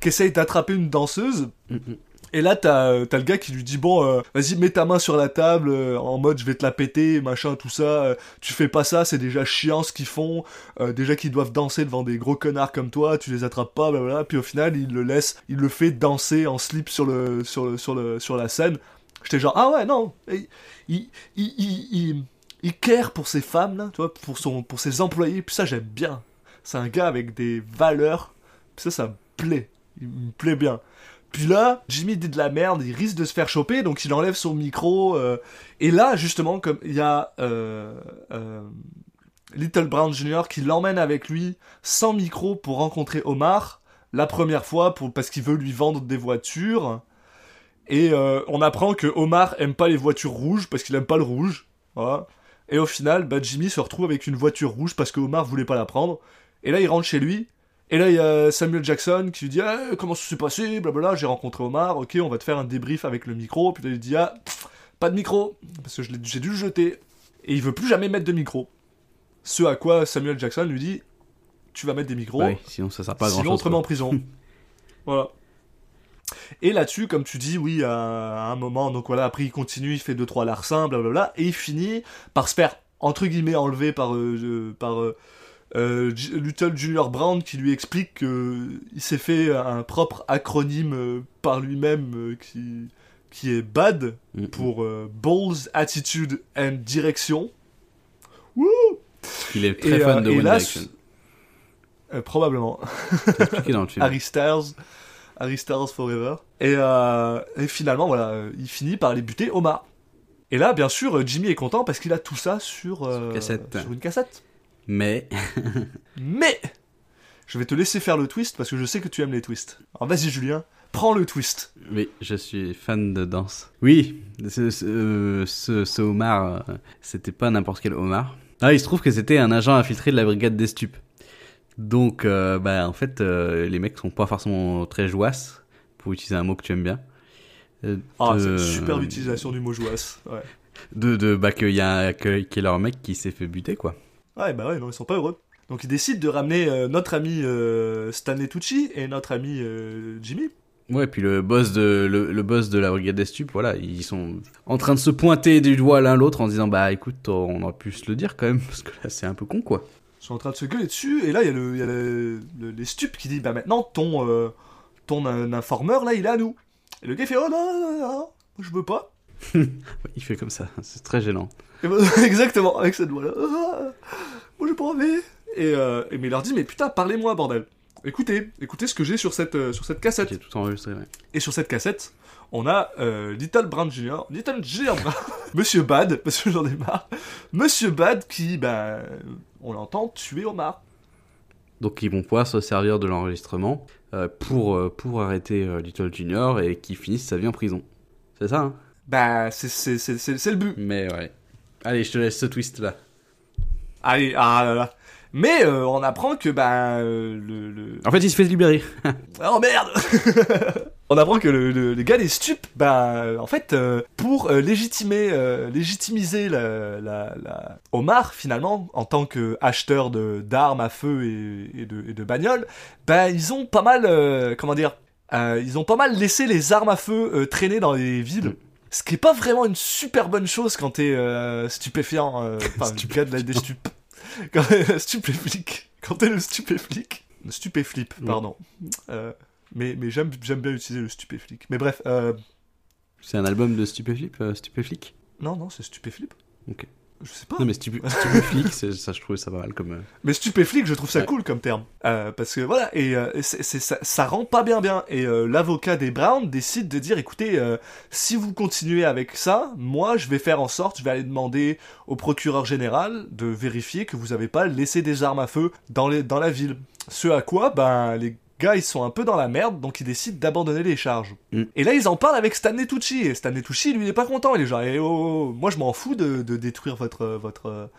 qui essaye d'attraper une danseuse, Mm, et là t'as euh, t'as le gars qui lui dit bon euh, vas-y mets ta main sur la table euh, en mode je vais te la péter machin tout ça, euh, tu fais pas ça c'est déjà chiant ce qu'ils font, euh, déjà qu'ils doivent danser devant des gros connards comme toi, tu les attrapes pas blablabla, puis au final il le laisse, il le fait danser en slip sur le sur le sur le sur la scène. J'étais genre ah ouais non, il il il, il, care pour ses femmes là, tu vois, pour son pour ses employés, puis ça j'aime bien. C'est un gars avec des valeurs, puis ça ça me plaît, il me plaît bien. Puis là, Jimmy dit de la merde, il risque de se faire choper, donc il enlève son micro. euh, et là, justement, comme il y a euh, euh, Little Brown Jr. qui l'emmène avec lui sans micro pour rencontrer Omar la première fois pour, parce qu'il veut lui vendre des voitures. Et euh, on apprend que Omar aime pas les voitures rouges parce qu'il aime pas le rouge. Voilà. Et au final, bah, Jimmy se retrouve avec une voiture rouge parce que Omar voulait pas la prendre. Et là, il rentre chez lui. Et là, il y a Samuel Jackson qui lui dit ah, Comment ça s'est passé? Blablabla, j'ai rencontré Omar. Ok, on va te faire un débrief avec le micro. Puis là, il dit Ah, pff, pas de micro. Parce que j'ai dû le jeter. Et il veut plus jamais mettre de micro. Ce à quoi Samuel Jackson lui dit Tu vas mettre des micros. Ouais, sinon ça sert pas à grand Sinon, met en prison. voilà. Et là-dessus, comme tu dis, oui, à, un moment, donc voilà, après il continue, il fait 2-3 larcins, blablabla, et il finit par se faire, entre guillemets, enlever par, euh, euh, par euh, euh, Junior Brown qui lui explique qu'il s'est fait un propre acronyme euh, par lui-même euh, qui, qui est BAD Mm, pour euh, Balls, Attitude and Direction. Il est très Et, fan euh, de One Direction. Euh, probablement. Dans le film. Harry Styles, Harry Styles Forever. Et, euh, et finalement, voilà, euh, il finit par les buter Omar. Et là, bien sûr, euh, Jimmy est content parce qu'il a tout ça sur, euh, cassette. sur une cassette. Mais Mais je vais te laisser faire le twist parce que je sais que tu aimes les twists. Alors vas-y, Julien, prends le twist. Oui, je suis fan de danse. Oui, ce, ce, ce- ce homard, c'était pas n'importe quel homard. Ah, il se trouve que c'était un agent infiltré de la brigade des stupes. Donc, euh, bah, en fait, euh, les mecs sont pas forcément très joasses, pour utiliser un mot que tu aimes bien. Euh, Ah, de- c'est une superbe utilisation du mot jouasse. Ouais. De, de bah, qu'il y a un, que, qu'il y a leur mec qui s'est fait buter, quoi. ouais, bah ouais, non, ils sont pas heureux. Donc ils décident de ramener euh, notre ami Stanley Tucci et notre ami Jimmy. Ouais, puis le boss de le, le boss de la brigade des stupes, voilà, ils sont en train de se pointer du doigt l'un l'autre en disant bah écoute, on aurait pu se le dire quand même parce que là c'est un peu con quoi. Ils sont en train de se gueuler dessus, et là, il y a, le, il y a le- le- les stupes qui disent, bah maintenant, ton, euh, ton euh, informeur, là, il est à nous. Et le gars il fait, oh non, non, non, non, moi, je veux pas. Il fait comme ça, c'est très gênant. Ben, exactement, avec cette voix-là. Ah, moi, j'ai pas envie. Et, euh, et mais il leur dit, mais putain, parlez-moi, bordel. Écoutez, écoutez ce que j'ai sur cette, euh, sur cette cassette. J'ai tout enregistré, ouais. Et sur cette cassette, on a euh, Little Brown Jr., Little Jr. Monsieur Bad, parce que j'en ai marre, Monsieur Bad qui, ben, on l'entend tuer Omar. Donc ils vont pouvoir se servir de l'enregistrement euh, pour, euh, pour arrêter Little Junior et qu'il finisse sa vie en prison. C'est ça, hein? Bah, c'est- c'est c'est- c'est- le but. Mais ouais. Allez, je te laisse ce twist là. Allez, ah là là. Mais euh, on apprend que, bah, euh, le, le... En fait, il se fait libérer. Oh merde on apprend que le, le- le gars des stupes, bah, en fait, euh, pour euh, légitimer, euh, légitimiser la, la, la- Omar, finalement, en tant que acheteur de d'armes à feu et, et de, et de bagnoles, bah, ils ont pas mal, euh, comment dire, euh, ils ont pas mal laissé les armes à feu euh, traîner dans les villes. Ce qui est pas vraiment une super bonne chose quand t'es euh, stupéfiant, euh, enfin, le gars de la des stupes. Quand stupéflic. Quand t'es le stupéflic. Stupéflip, pardon. Euh, mais mais j'aime bien utiliser le stupéflic. Mais bref, euh, C'est un album de Stupéflip, euh, Stupéflic non, non, c'est stupéflip. Ok. Je sais pas. Non, mais Stup- Stupéflic, ça, je trouvais ça pas mal comme. euh, Mais stupéflic, je trouve ça Ouais. cool comme terme. Euh, parce que voilà, et, euh, ça, ça rend pas bien bien. Et l'avocat des Browns décide de dire, écoutez, si vous continuez avec ça, moi je vais faire en sorte, je vais aller demander au procureur général de vérifier que vous avez pas laissé des armes à feu dans, les, dans la ville. Ce à quoi, ben, les gars ils sont un peu dans la merde, donc ils décident d'abandonner les charges. Mm. Et là ils en parlent avec Tucci, et Tucci lui il est pas content, il est genre, eh, oh, oh, oh, moi je m'en fous de, de détruire votre... votre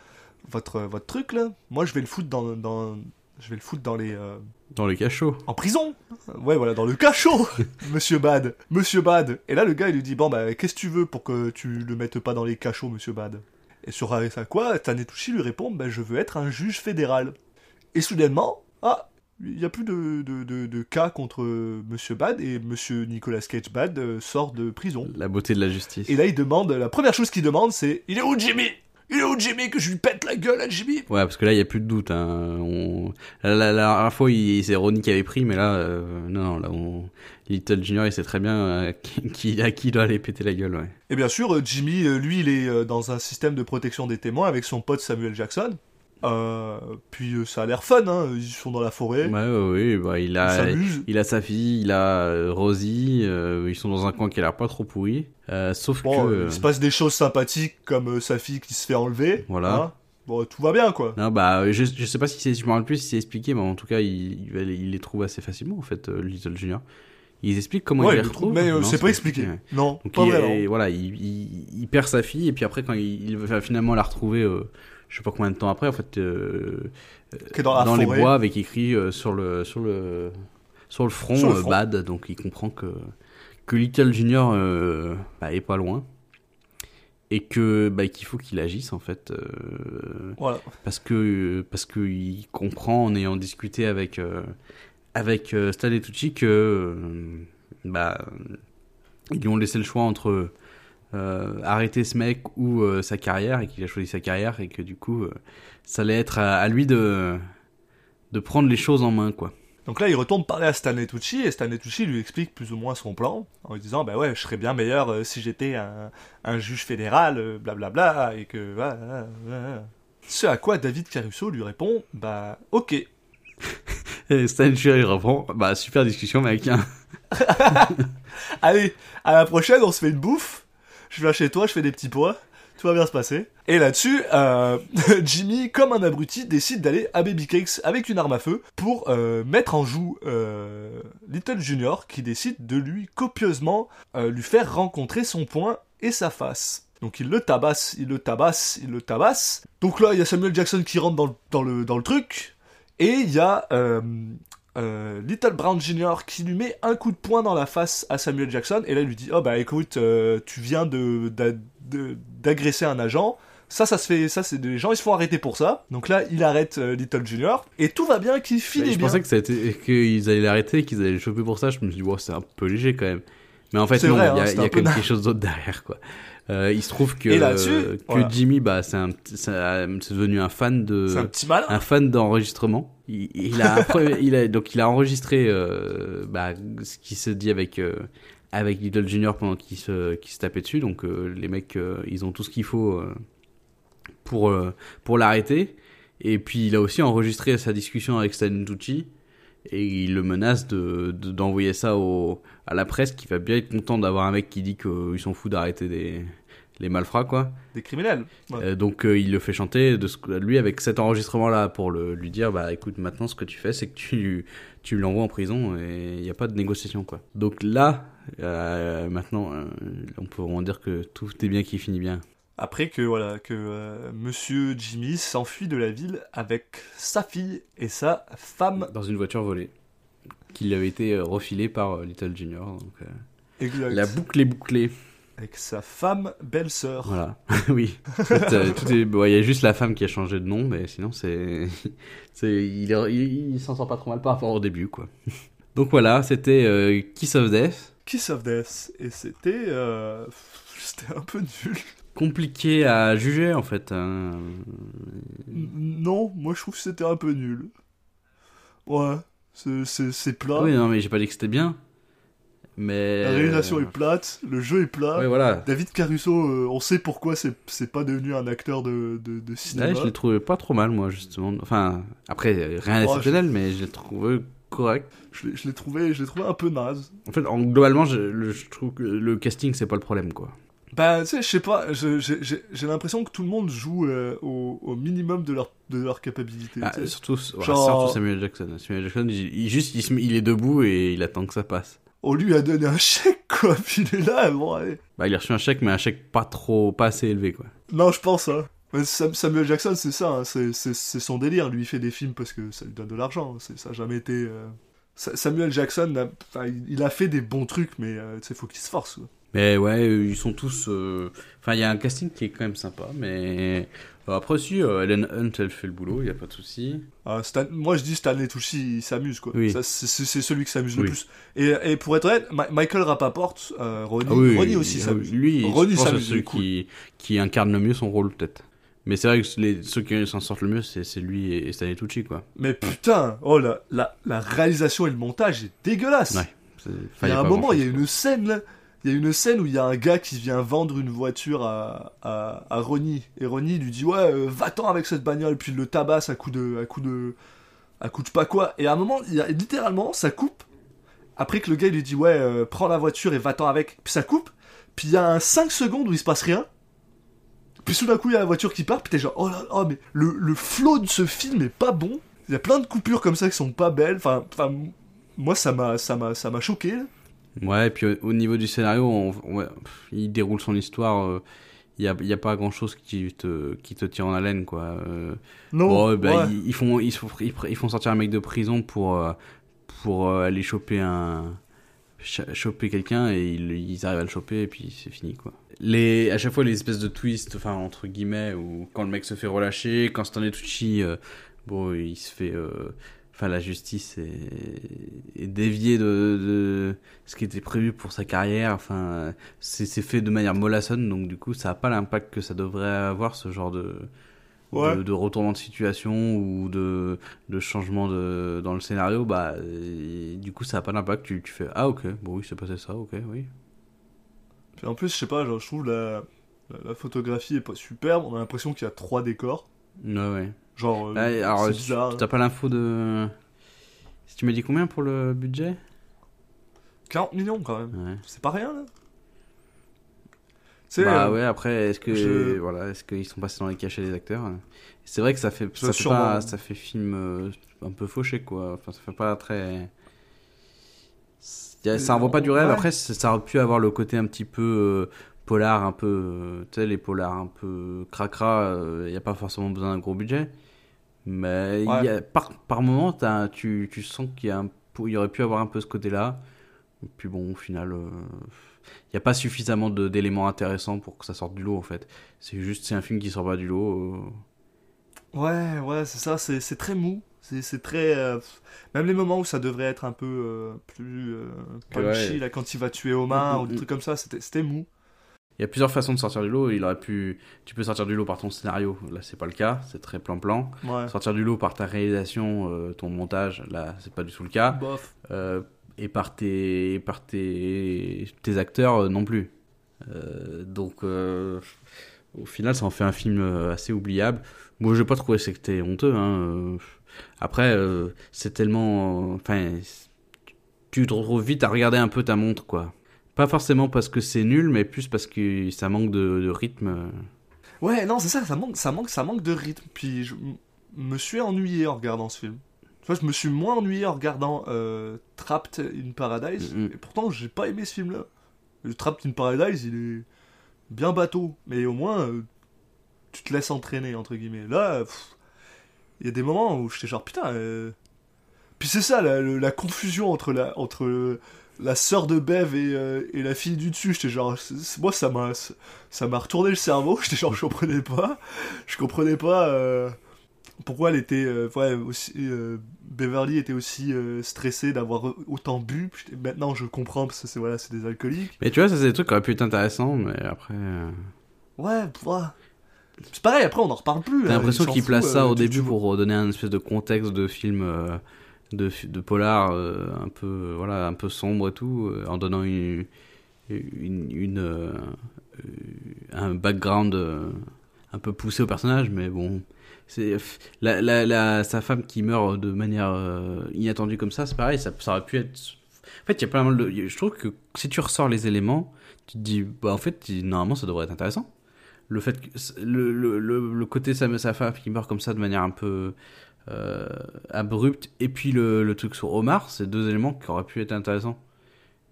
votre, votre truc là, moi je vais le foutre dans, dans je vais le foutre dans les euh, Dans les cachots. en prison. Ouais voilà, dans le cachot. monsieur Bad, monsieur Bad. Et là le gars il lui dit bon bah qu'est-ce que tu veux pour que tu le mettes pas dans les cachots monsieur Bad? Et sur ça quoi, Tanetushi lui répond bah je veux être un juge fédéral. Et soudainement, ah il n'y a plus de, de, de, de cas contre euh, Monsieur Bad et Monsieur Nicolas Cage Bad euh, sort de prison. La beauté de la justice. Et là il demande, la première chose qu'il demande c'est il est où Jimmy? Il est où Jimmy? Que je lui pète la gueule à Jimmy Ouais, parce que là, il y a plus de doute. Hein. On... La, la, la dernière fois, il- c'est Ronnie qui avait pris, mais là, euh, non, non, là, on... Little Junior, il sait très bien euh, qui, à qui il doit aller péter la gueule, ouais. Et bien sûr, Jimmy, lui, il est dans un système de protection des témoins avec son pote Samuel Jackson. Euh, puis euh, ça a l'air fun, hein. ils sont dans la forêt, Ouais, ouais, ouais, bah, il a, il a sa fille, il a euh, Rosie, ils sont dans un coin qui a l'air pas trop pourri. Sauf Bon, que... il se passe des choses sympathiques comme sa fille qui se fait enlever. Voilà. hein. Bon, tout va bien, quoi. Non, bah, je, je sais pas si c'est, je me rappelle plus si c'est expliqué, mais en tout cas, il, il, les- il les trouve assez facilement, en fait, Little Junior. Ils expliquent comment Ouais, il les le retrouve. mais euh, c'est pas expliqué. ouais. Non, Donc pas il, vraiment. voilà, il, il, il perd sa fille et puis après quand il, il va finalement la retrouver, euh, je sais pas combien de temps après, en fait, euh, Qui est dans la les bois avec écrit euh, sur le sur le sur le front, Sur le euh, front. Bad, donc il comprend que que Little Junior euh, bah, est pas loin et que bah, qu'il faut qu'il agisse en fait euh, Voilà. parce que parce que il comprend en ayant discuté avec euh, avec euh, Tucci que euh, bah ils lui ont laissé le choix entre euh, arrêter ce mec ou euh, sa carrière et qu'il a choisi sa carrière et que du coup euh, ça allait être à, à lui de de prendre les choses en main quoi. Donc là, il retourne parler à Stanley Tucci, et Stanley Tucci lui explique plus ou moins son plan, en lui disant, bah ouais, je serais bien meilleur euh, si j'étais un, un juge fédéral, euh, blablabla, et que... voilà. Ce à quoi David Caruso lui répond, bah ok. Et Stanley Tucci reprend bah super discussion mec. hein. Allez, à la prochaine, on se fait une bouffe, je viens chez toi, je fais des petits pois, tout va bien se passer. Et là-dessus, euh, Jimmy, comme un abruti, décide d'aller à Baby Cakes avec une arme à feu pour euh, mettre en joue euh, Little Junior, qui décide de lui copieusement lui faire rencontrer son poing et sa face. Donc il le tabasse, il le tabasse, il le tabasse. Donc là, il y a Samuel Jackson qui rentre dans le truc, et il y a euh, Little Brown Jr. qui lui met un coup de poing dans la face à Samuel Jackson, et là il lui dit Oh bah écoute, euh, tu viens de, d'a- de- d'agresser un agent. Ça, ça se fait, ça, c'est des gens, ils se font arrêter pour ça. Donc là, il arrête euh, Little Jr. Et tout va bien, qui Bah, finit je bien. pensais que ça a qu'ils allaient l'arrêter, qu'ils allaient le choper pour ça. Je me suis dit, wow, c'est un peu léger quand même. Mais en fait, non, il y hein, a, il y a un quand peu même quelque chose d'autre derrière, quoi. Euh, il se trouve que, euh, voilà. Jimmy, bah, c'est devenu un fan de, un petit malin. un fan d'enregistrement. Il, il a, appre- il a, donc il a enregistré, euh, bah, ce qui se dit avec, euh, avec Little Junior pendant qu'il se, tapait dessus. Donc, les mecs, ils ont tout ce qu'il faut, pour, pour l'arrêter. Et puis il a aussi enregistré sa discussion avec Stan Tucci et il le menace de de- d'envoyer ça au, à la presse qui va bien être content d'avoir un mec qui dit qu'ils s'en fout d'arrêter des les malfrats quoi. Des criminels. Ouais. Euh, donc euh, il le fait chanter de ce, lui avec cet enregistrement là pour le, lui dire bah écoute maintenant ce que tu fais c'est que tu tu l'envoies en prison et il n'y a pas de négociation quoi. Donc là euh, maintenant on peut vraiment dire que tout est bien qui finit bien. Après que voilà que Monsieur Jimmy s'enfuit de la ville avec sa fille et sa femme. Dans une voiture volée. Qui lui avait été euh, refilé par euh, Little Junior. Donc, euh, Exact. la boucle est bouclée. Avec sa femme, belle-sœur. Voilà, oui. En fait, euh, tout est- bon, Il y a juste la femme qui a changé de nom, mais sinon, c'est. c'est... Il, est- il, il s'en sort pas trop mal par rapport au début, quoi. Donc voilà, c'était euh, Kiss of Death. Kiss of Death. Et c'était. euh, C'était un peu nul. Compliqué à juger, en fait. hein. Non, moi je trouve que c'était un peu nul. Ouais, c'est- plat. Oui, non, mais j'ai pas dit que c'était bien. Mais. La réalisation euh, est plate, le jeu est plat. Ouais, voilà. David Caruso, euh, on sait pourquoi c'est pas devenu un acteur de, de, de cinéma. Ouais, je l'ai trouvé pas trop mal, moi, justement. Enfin, après, euh, rien Oh, d'exceptionnel, mais je l'ai trouvé correct. Je l'ai- trouvé, je trouvé un peu naze. En fait, en, globalement, je, le- je trouve que le casting, c'est pas le problème, quoi. Bah, tu sais, je sais pas, j'ai l'impression que tout le monde joue euh, au, au minimum de leur, de leur capacité. Ah, surtout, ouais, Genre- surtout Samuel Jackson. Samuel Jackson, il, il- juste, il, il est debout et il attend que ça passe. On lui a donné un chèque, quoi, puis il est là, bon, allez. Bah, il a reçu un chèque, mais un chèque pas trop, pas assez élevé, quoi. Non, je pense, hein. Mais Samuel Jackson, c'est ça, hein, c'est son délire. Lui, il fait des films parce que ça lui donne de l'argent. Ça a jamais été. euh, Sa- Samuel Jackson, n'a- enfin, il il a fait des bons trucs, mais euh, tu sais, faut qu'il se force. quoi. Mais ouais, euh, ils sont tous. euh, Enfin, il y a un casting qui est quand même sympa, mais. euh, après, si, Ellen Hunt, elle fait le boulot, il y a pas de souci. Ah, Stan- Moi, je dis Stanley Tucci, il s'amuse, quoi. Oui. C'est celui qui s'amuse le plus. Et, et pour être honnête, Ma- Michael Rappaport, euh, Ronnie, Ah oui, Ronnie aussi s'amuse. Lui, Ronnie je pense celui cool. qui, qui incarne le mieux son rôle, peut-être. Mais c'est vrai que les, ceux qui s'en sortent le mieux, c'est lui et, et Stanley Tucci, quoi. Mais putain, oh la, la, la réalisation et le montage est dégueulasse. Ouais. Il y a un moment, il y a une scène là. Il y a une scène où il y a un gars qui vient vendre une voiture à, à, Ronnie. Et Ronnie lui dit Ouais, euh, va-t'en avec cette bagnole. Puis il le tabasse à coup de. à coup de. à coup de pas quoi. Et à un moment, littéralement, ça coupe. Après que le gars lui dit Ouais, euh, prends la voiture et va-t'en avec. Puis ça coupe. Puis il y a un 5 secondes où il se passe rien. Puis tout d'un coup, il y a la voiture qui part. Puis t'es genre Oh là oh, mais le, le flow de ce film est pas bon. Il y a plein de coupures comme ça qui sont pas belles. Enfin, moi, ça m'a, m'a, choqué. là. Ouais, et puis au, au niveau du scénario, on- ouais, pff, il déroule son histoire. euh, Il n'y a, pas grand chose qui te, qui te tient en haleine, quoi. Euh, Non, bon, bah, ouais. ils, ils font, ils, font- ils, sortir un mec de prison pour, euh, pour euh, aller choper un. ch- choper quelqu'un et ils, ils arrivent à le choper et puis c'est fini, quoi. Les, à chaque fois, les espèces de twists, enfin, entre guillemets, où quand le mec se fait relâcher, quand Stanley Tucci, euh, bon, il se fait. euh, Enfin, la justice est, est déviée de, de ce qui était prévu pour sa carrière. Enfin, c'est fait de manière mollassonne, donc du coup, ça n'a pas l'impact que ça devrait avoir, ce genre de, Ouais. de, de retournement de situation ou de, de changement de, dans le scénario. Bah, et du coup, ça n'a pas d'impact. Tu, tu fais Ah, ok, bon, oui, c'est passé ça, ok, oui. Puis en plus, je sais pas, genre, je trouve la, la, la photographie est pas superbe. On a l'impression qu'il y a trois décors. Ouais, ouais. Genre, euh, alors, c'est tu- t'as pas l'info de. Si tu m'as dit combien pour le budget? 40 millions quand même. Ouais. C'est pas rien là. C'est Bah euh, ouais, après, est-ce que je- voilà, est-ce qu'ils sont passés dans les cachets des acteurs? C'est vrai que ça fait Ça, ça fait, sûrement. pas, ça fait film euh, un peu fauché quoi. Enfin, ça fait pas très. Ça envoie pas du rêve. Ouais. Après, ça aurait pu avoir le côté un petit peu euh, polar, un peu, tu sais, les polars un peu cracra. Il y a pas forcément besoin d'un gros budget, mais il y a, par par moment, tu tu sens qu'il y a un, il y aurait pu avoir un peu ce côté-là. Et puis bon, au final. euh, il n'y a pas suffisamment d'éléments intéressants pour que ça sorte du lot en fait. C'est juste c'est un film qui sort pas du lot. euh. Ouais, ouais, c'est ça, c'est très mou. C'est très. euh, Même les moments où ça devrait être un peu plus punchy, Ouais. là, quand il va tuer Omar Mm, ou mm, des mm. trucs comme ça, c'était c'était mou. Il y a plusieurs façons de sortir du lot. Il aurait pu, tu peux sortir du lot par ton scénario. Là c'est pas le cas, c'est très plan-plan. Ouais. Sortir du lot par ta réalisation, euh, ton montage. Là c'est pas du tout le cas. Bof. Euh, et par tes, par tes, tes acteurs euh, non plus. Donc au final ça en fait un film assez oubliable. Moi j'ai pas trouvé que c'était honteux. Hein. Après c'est tellement, enfin tu te retrouves vite à regarder un peu ta montre quoi. Pas forcément parce que c'est nul, mais plus parce que ça manque de, de rythme. Ouais, non, c'est ça, ça manque, ça manque, ça manque de rythme. Puis je me suis ennuyé en regardant ce film. Tu vois, je me suis moins ennuyé en regardant euh, Trapped in Paradise. Mhm. Et pourtant, j'ai pas aimé ce film-là. Le Trapped in Paradise, il est bien bateau. Mais au moins, euh, tu te laisses entraîner, entre guillemets. Là, il y a des moments où j'étais genre, putain... euh, Puis c'est ça, la, la confusion entre la, entre la sœur de Bev et, euh, et la fille du dessus. J'étais genre, moi ça m'a, ça m'a retourné le cerveau. J'étais genre, je comprenais pas, je comprenais pas euh, pourquoi elle était, euh, ouais, aussi, Beverly était aussi stressée d'avoir autant bu. Maintenant je comprends parce que c'est voilà, c'est des alcooliques. Mais tu vois, ça c'est des trucs qui auraient pu être intéressants, mais après. Ouais, ouais. C'est pareil. Après on en reparle plus. T'as là, l'impression qu'ils placent ça au début pour donner un espèce de contexte de film de, polar euh, un peu euh, voilà un peu sombre et tout euh, en donnant une une, une, un background un peu poussé au personnage mais bon c'est la, la, sa femme qui meurt de manière inattendue comme ça c'est pareil ça, aurait pu être en fait il y a pas mal de je trouve que si tu ressors les éléments tu te dis bah en fait normalement ça devrait être intéressant. Le fait le, le, le, le côté sa, sa femme qui meurt comme ça de manière un peu euh, abrupte et puis le, le truc sur Omar c'est deux éléments qui auraient pu être intéressants.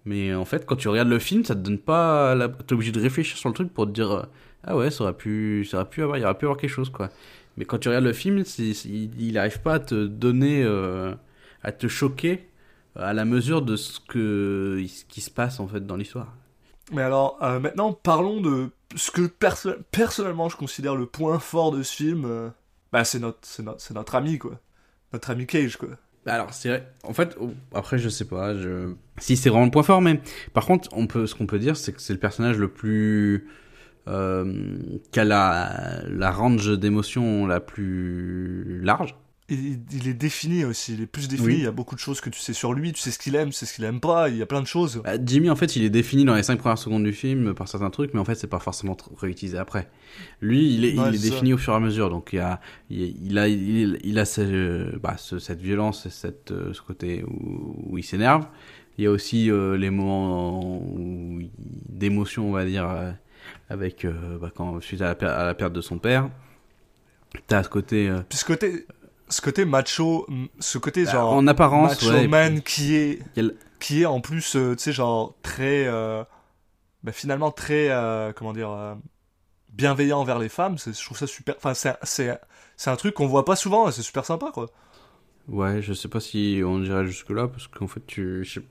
Mais en fait quand tu regardes le film ça te donne pas la... t'es obligé de réfléchir sur le truc pour te dire euh, ah ouais ça aurait pu ça aurait pu avoir il y aurait pu avoir quelque chose quoi. Mais quand tu regardes le film il, il arrive pas à te donner euh, à te choquer à la mesure de ce que ce qui se passe en fait dans l'histoire. Mais alors, euh, maintenant, parlons de ce que perso- personnellement je considère le point fort de ce film. Bah, c'est notre, c'est notre, notre ami, quoi. Notre ami Cage, quoi. Bah Alors, c'est vrai. En fait, après, je sais pas. Je... Si c'est vraiment le point fort, mais par contre, on peut, ce qu'on peut dire, c'est que c'est le personnage le plus. Euh, qui a la, la range d'émotions la plus large. Il, il est défini aussi, il est plus défini. Oui. Il y a beaucoup de choses que tu sais sur lui, tu sais ce qu'il aime, tu sais ce qu'il aime pas, il y a plein de choses. Bah, Jimmy, en fait, il est défini dans les 5 premières secondes du film par certains trucs, mais en fait, c'est pas forcément réutilisé après. Lui, il est, Ouais, il est c'est ça. défini au fur et à mesure, donc il, a, il, a, il, a ce- bah, ce- cette violence et cette, euh, ce côté où, où il s'énerve. Il y a aussi euh, les moments d'émotion, on va dire, euh, avec euh, bah, quand suite à la, per- à la perte de son père. T'as ce côté Puis ce côté, ce côté macho, ce côté bah, genre en apparence, macho ouais, man qui est, qui est en plus, euh, tu sais, genre très, euh, bah, finalement très, euh, comment dire, bienveillant envers les femmes. Je trouve ça super. Enfin, c'est, c'est, c'est un truc qu'on voit pas souvent. et C'est super sympa, quoi. Ouais, je sais pas si on dirait jusque là parce qu'en fait tu je sais-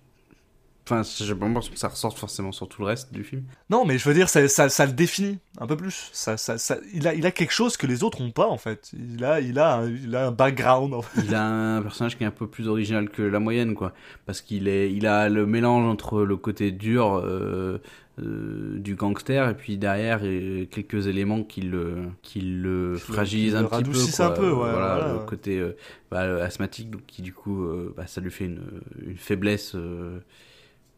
enfin j'ai pas l'impression que ça ressort forcément sur tout le reste du film. Non, mais je veux dire, ça, ça, ça le définit un peu plus. Ça, ça, ça, il, a, il a quelque chose que les autres ont pas, en fait. Il a, il a, un, il a un background. En fait. Il a un personnage qui est un peu plus original que la moyenne quoi parce qu'il est il a le mélange entre le côté dur euh, euh, du gangster et puis derrière quelques éléments qui le qui le fragilisent qui un le petit peu quoi. un peu, ouais, voilà, voilà, le côté euh, bah, asthmatique donc, qui du coup bah, ça lui fait une, une faiblesse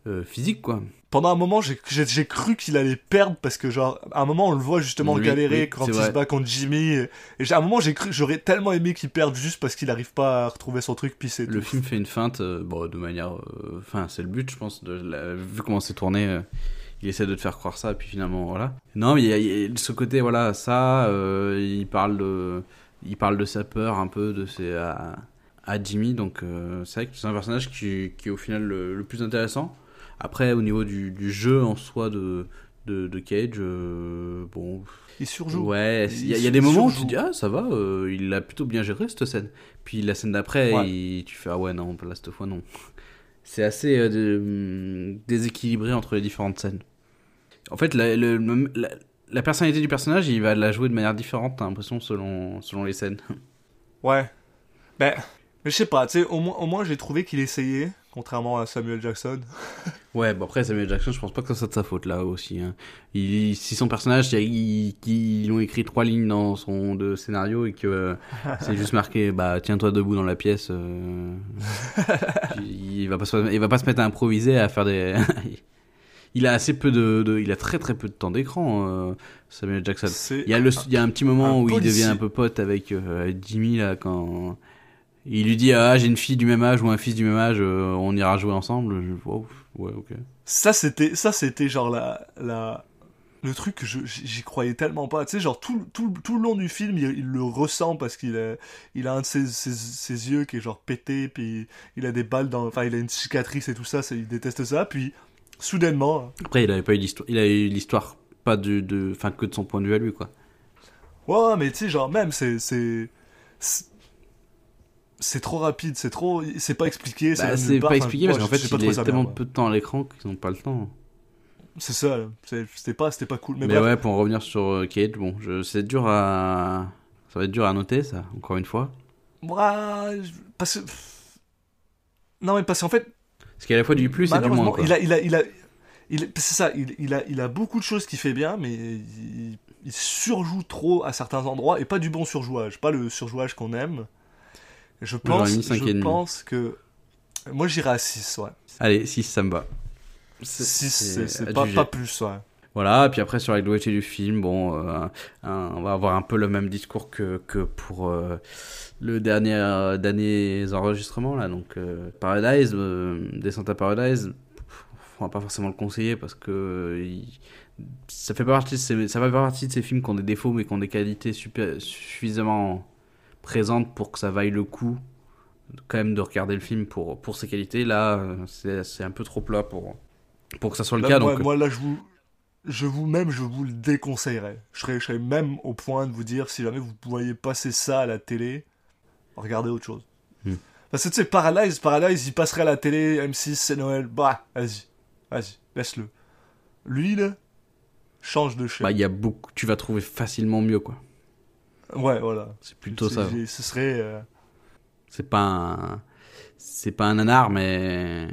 euh, physique quoi. Pendant un moment, j'ai, cru qu'il allait perdre parce que, genre, à un moment, on le voit justement Oui, galérer oui, quand il vrai. se bat contre Jimmy. Et, à un moment, j'ai cru, j'aurais tellement aimé qu'il perde juste parce qu'il arrive pas à retrouver son truc, puis c'est Le tout. film fait une feinte, euh, bon, de manière. euh, Enfin, c'est le but, je pense. De la- Vu comment c'est tourné, il essaie de te faire croire ça, et puis finalement, voilà. Non, mais il y a, il y a ce côté, voilà, ça. il parle de, il parle de sa peur un peu, de ses à, à Jimmy. Donc, c'est vrai que c'est un personnage qui, qui est au final le, le plus intéressant. Après, au niveau du, du jeu en soi de de, de Cage, euh, bon, Il surjoue. Ouais, Il y, a- il y a des surjoue. moments où tu dis ah ça va, euh, il a plutôt bien géré cette scène. Puis la scène d'après, Ouais. tu fais ah ouais non là cette fois non. C'est assez euh, hum, déséquilibré entre les différentes scènes. En fait, la, le- le- la, la personnalité du personnage, il va la jouer de manière différente, t'as l'impression selon selon les scènes. Ouais. Ben, mais je sais pas, tu sais, au moins, au moins j'ai trouvé qu'il essayait, contrairement à Samuel Jackson. Ouais, bon après Samuel Jackson, je pense pas que ça soit de sa faute là aussi. hein. Il, si son personnage, il, il, ils ont écrit trois lignes dans son de scénario et que euh, c'est juste marqué, bah tiens-toi debout dans la pièce. euh, il va pas se, il va pas se mettre à improviser, à faire des. il a assez peu de, de- il a très très peu de temps d'écran, euh, Samuel Jackson. Il y a le, il y a un petit moment un où il devient un peu pote avec euh, Jimmy là quand. Il lui dit ah j'ai une fille du même âge ou un fils du même âge, euh, on ira jouer ensemble. Je, wow, ouais ok. Ça, c'était, ça, c'était genre la, la, le truc que je, j'y croyais tellement pas. Tu sais, genre tout, tout, tout le long du film, il, il le ressent parce qu'il a, il a un de ses, ses, ses yeux qui est genre pété, puis il a des balles dans, enfin, il a une cicatrice et tout ça, il déteste ça, puis soudainement, Après, il avait pas eu l'histoire. Il a eu l'histoire pas de, de, enfin que de son point de vue à lui, quoi. ouais, ouais, mais tu sais, genre même, c'est, c'est, c'est- trop rapide, c'est trop, c'est pas expliqué. Bah, c'est part. pas expliqué parce qu'en fait, pas il est tellement peu de temps à l'écran qu'ils n'ont pas le temps. C'est ça, c'était pas, c'était pas cool. Mais, Mais, bref, ouais, pour en revenir sur euh, Cage, bon, je... c'est dur à. Ça va être dur à noter, ça, encore une fois. je- parce que, non mais parce qu'en fait, Parce à la fois du plus et du moins. Quoi. il a, il a, il a, il- c'est ça, il, il a, il a beaucoup de choses qu'il fait bien, mais il, il surjoue trop à certains endroits et pas du bon surjouage, pas le surjouage qu'on aime. Je pense, je que, moi j'irais à 6, ouais. Allez, 6, ça me va. 6, c'est pas, plus, ouais. Voilà, et puis après sur la globalité du film, bon, euh, un- on va avoir un peu le même discours que, que pour euh, le dernier euh, derniers enregistrements là, donc euh, Paradise, Descente à Paradise, on va pas forcément le conseiller parce que il- ça fait pas partie de ces, ça fait pas partie de ces films qui ont des défauts mais qui ont des qualités super, suffisamment présentes pour que ça vaille le coup quand même de regarder le film pour pour ses qualités. Là, euh, c'est c'est un peu trop plat pour pour que ça soit le Là, cas. moi, donc moi, là, je vous, je vous même, je vous le déconseillerais. Je serais, je serais même au point de vous dire, si jamais vous voyez passer ça à la télé, regardez autre chose. Hmm. Parce que tu sais, Paralyze, Paralyze, il passerait à la télé, M6, c'est Noël, bah, vas-y, vas-y, laisse-le. Lui, là, change de chaîne. Bah, il y a beaucoup, tu vas trouver facilement mieux, quoi. Ouais, voilà. C'est plutôt ça. Ce serait. euh, C'est pas un, c'est pas un nanar, mais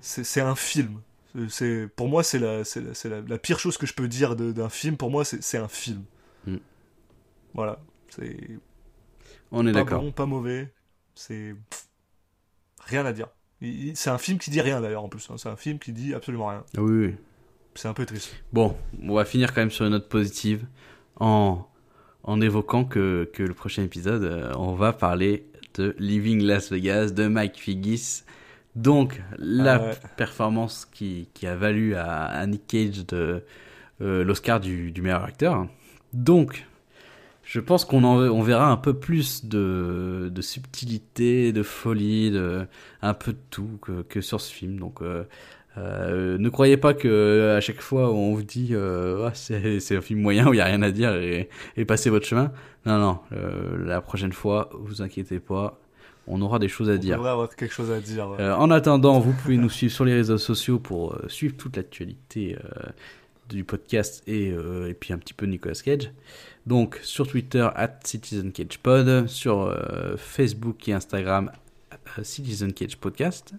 c'est un film. C'est- pour moi c'est la c'est la, la, la pire chose que je peux dire d'un film. Pour moi c'est un film. Mm. Voilà. C'est on est pas d'accord. bon, pas mauvais. C'est rien à dire. C'est un film qui dit rien d'ailleurs en plus. hein. C'est un film qui dit absolument rien. Ah oui, oui. C'est un peu triste. Bon, on va finir quand même sur une note positive en, en évoquant que, que le prochain épisode, euh, on va parler de Living Las Vegas de Mike Figgis. Donc, la Ah ouais. performance qui, qui a valu à, à Nick Cage de euh, l'Oscar du, du meilleur acteur. Donc, je pense qu'on en, on verra un peu plus de, de subtilité, de folie, de, un peu de tout que, que sur ce film. Donc, euh, euh, ne croyez pas que à chaque fois on vous dit euh, Ah, c'est un film moyen où il y a rien à dire et, et passez votre chemin. Non, non. euh, la prochaine fois, vous inquiétez pas, on aura des choses à On dire. devrait avoir quelque chose à dire. ouais. Euh, en attendant, vous pouvez nous suivre sur les réseaux sociaux pour euh, suivre toute l'actualité euh, du podcast et, euh, et puis un petit peu Nicolas Cage. Donc sur Twitter, at CitizenCagePod, sur euh, Facebook et Instagram, euh, Citizen Cage Podcast.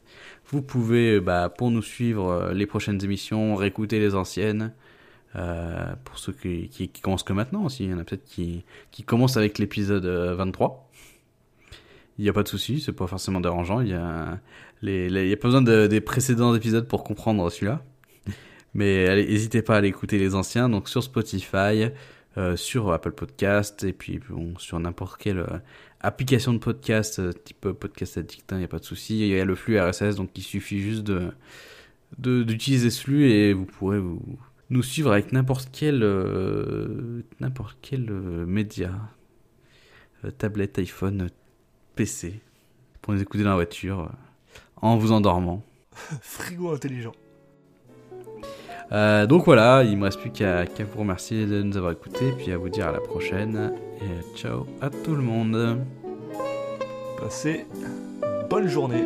Vous pouvez, euh, bah, pour nous suivre euh, les prochaines émissions, réécouter les anciennes. euh, pour ceux qui, qui, commencent que maintenant aussi, il y en a peut-être qui, qui commencent avec l'épisode euh, 23. Il n'y a pas de souci, c'est pas forcément dérangeant. Il y a, les, a pas besoin de- des précédents épisodes pour comprendre celui-là. Mais n'hésitez pas à aller écouter les anciens, donc sur Spotify, euh, sur Apple Podcast, et puis bon, sur n'importe quelle euh, application de podcast, euh, type euh, podcast addict, il n'y a pas de souci. Il y a le flux RSS, donc il suffit juste de d'utiliser ce flux et vous pourrez vous, nous suivre avec n'importe quel euh, n'importe quel euh, média, euh, tablette, iPhone, PC, pour nous écouter dans la voiture, en vous endormant. Frigo intelligent. Donc voilà, il me reste plus qu'à qu'à vous remercier de nous avoir écoutés, puis à vous dire à la prochaine. Et ciao à tout le monde. Passez bonne journée.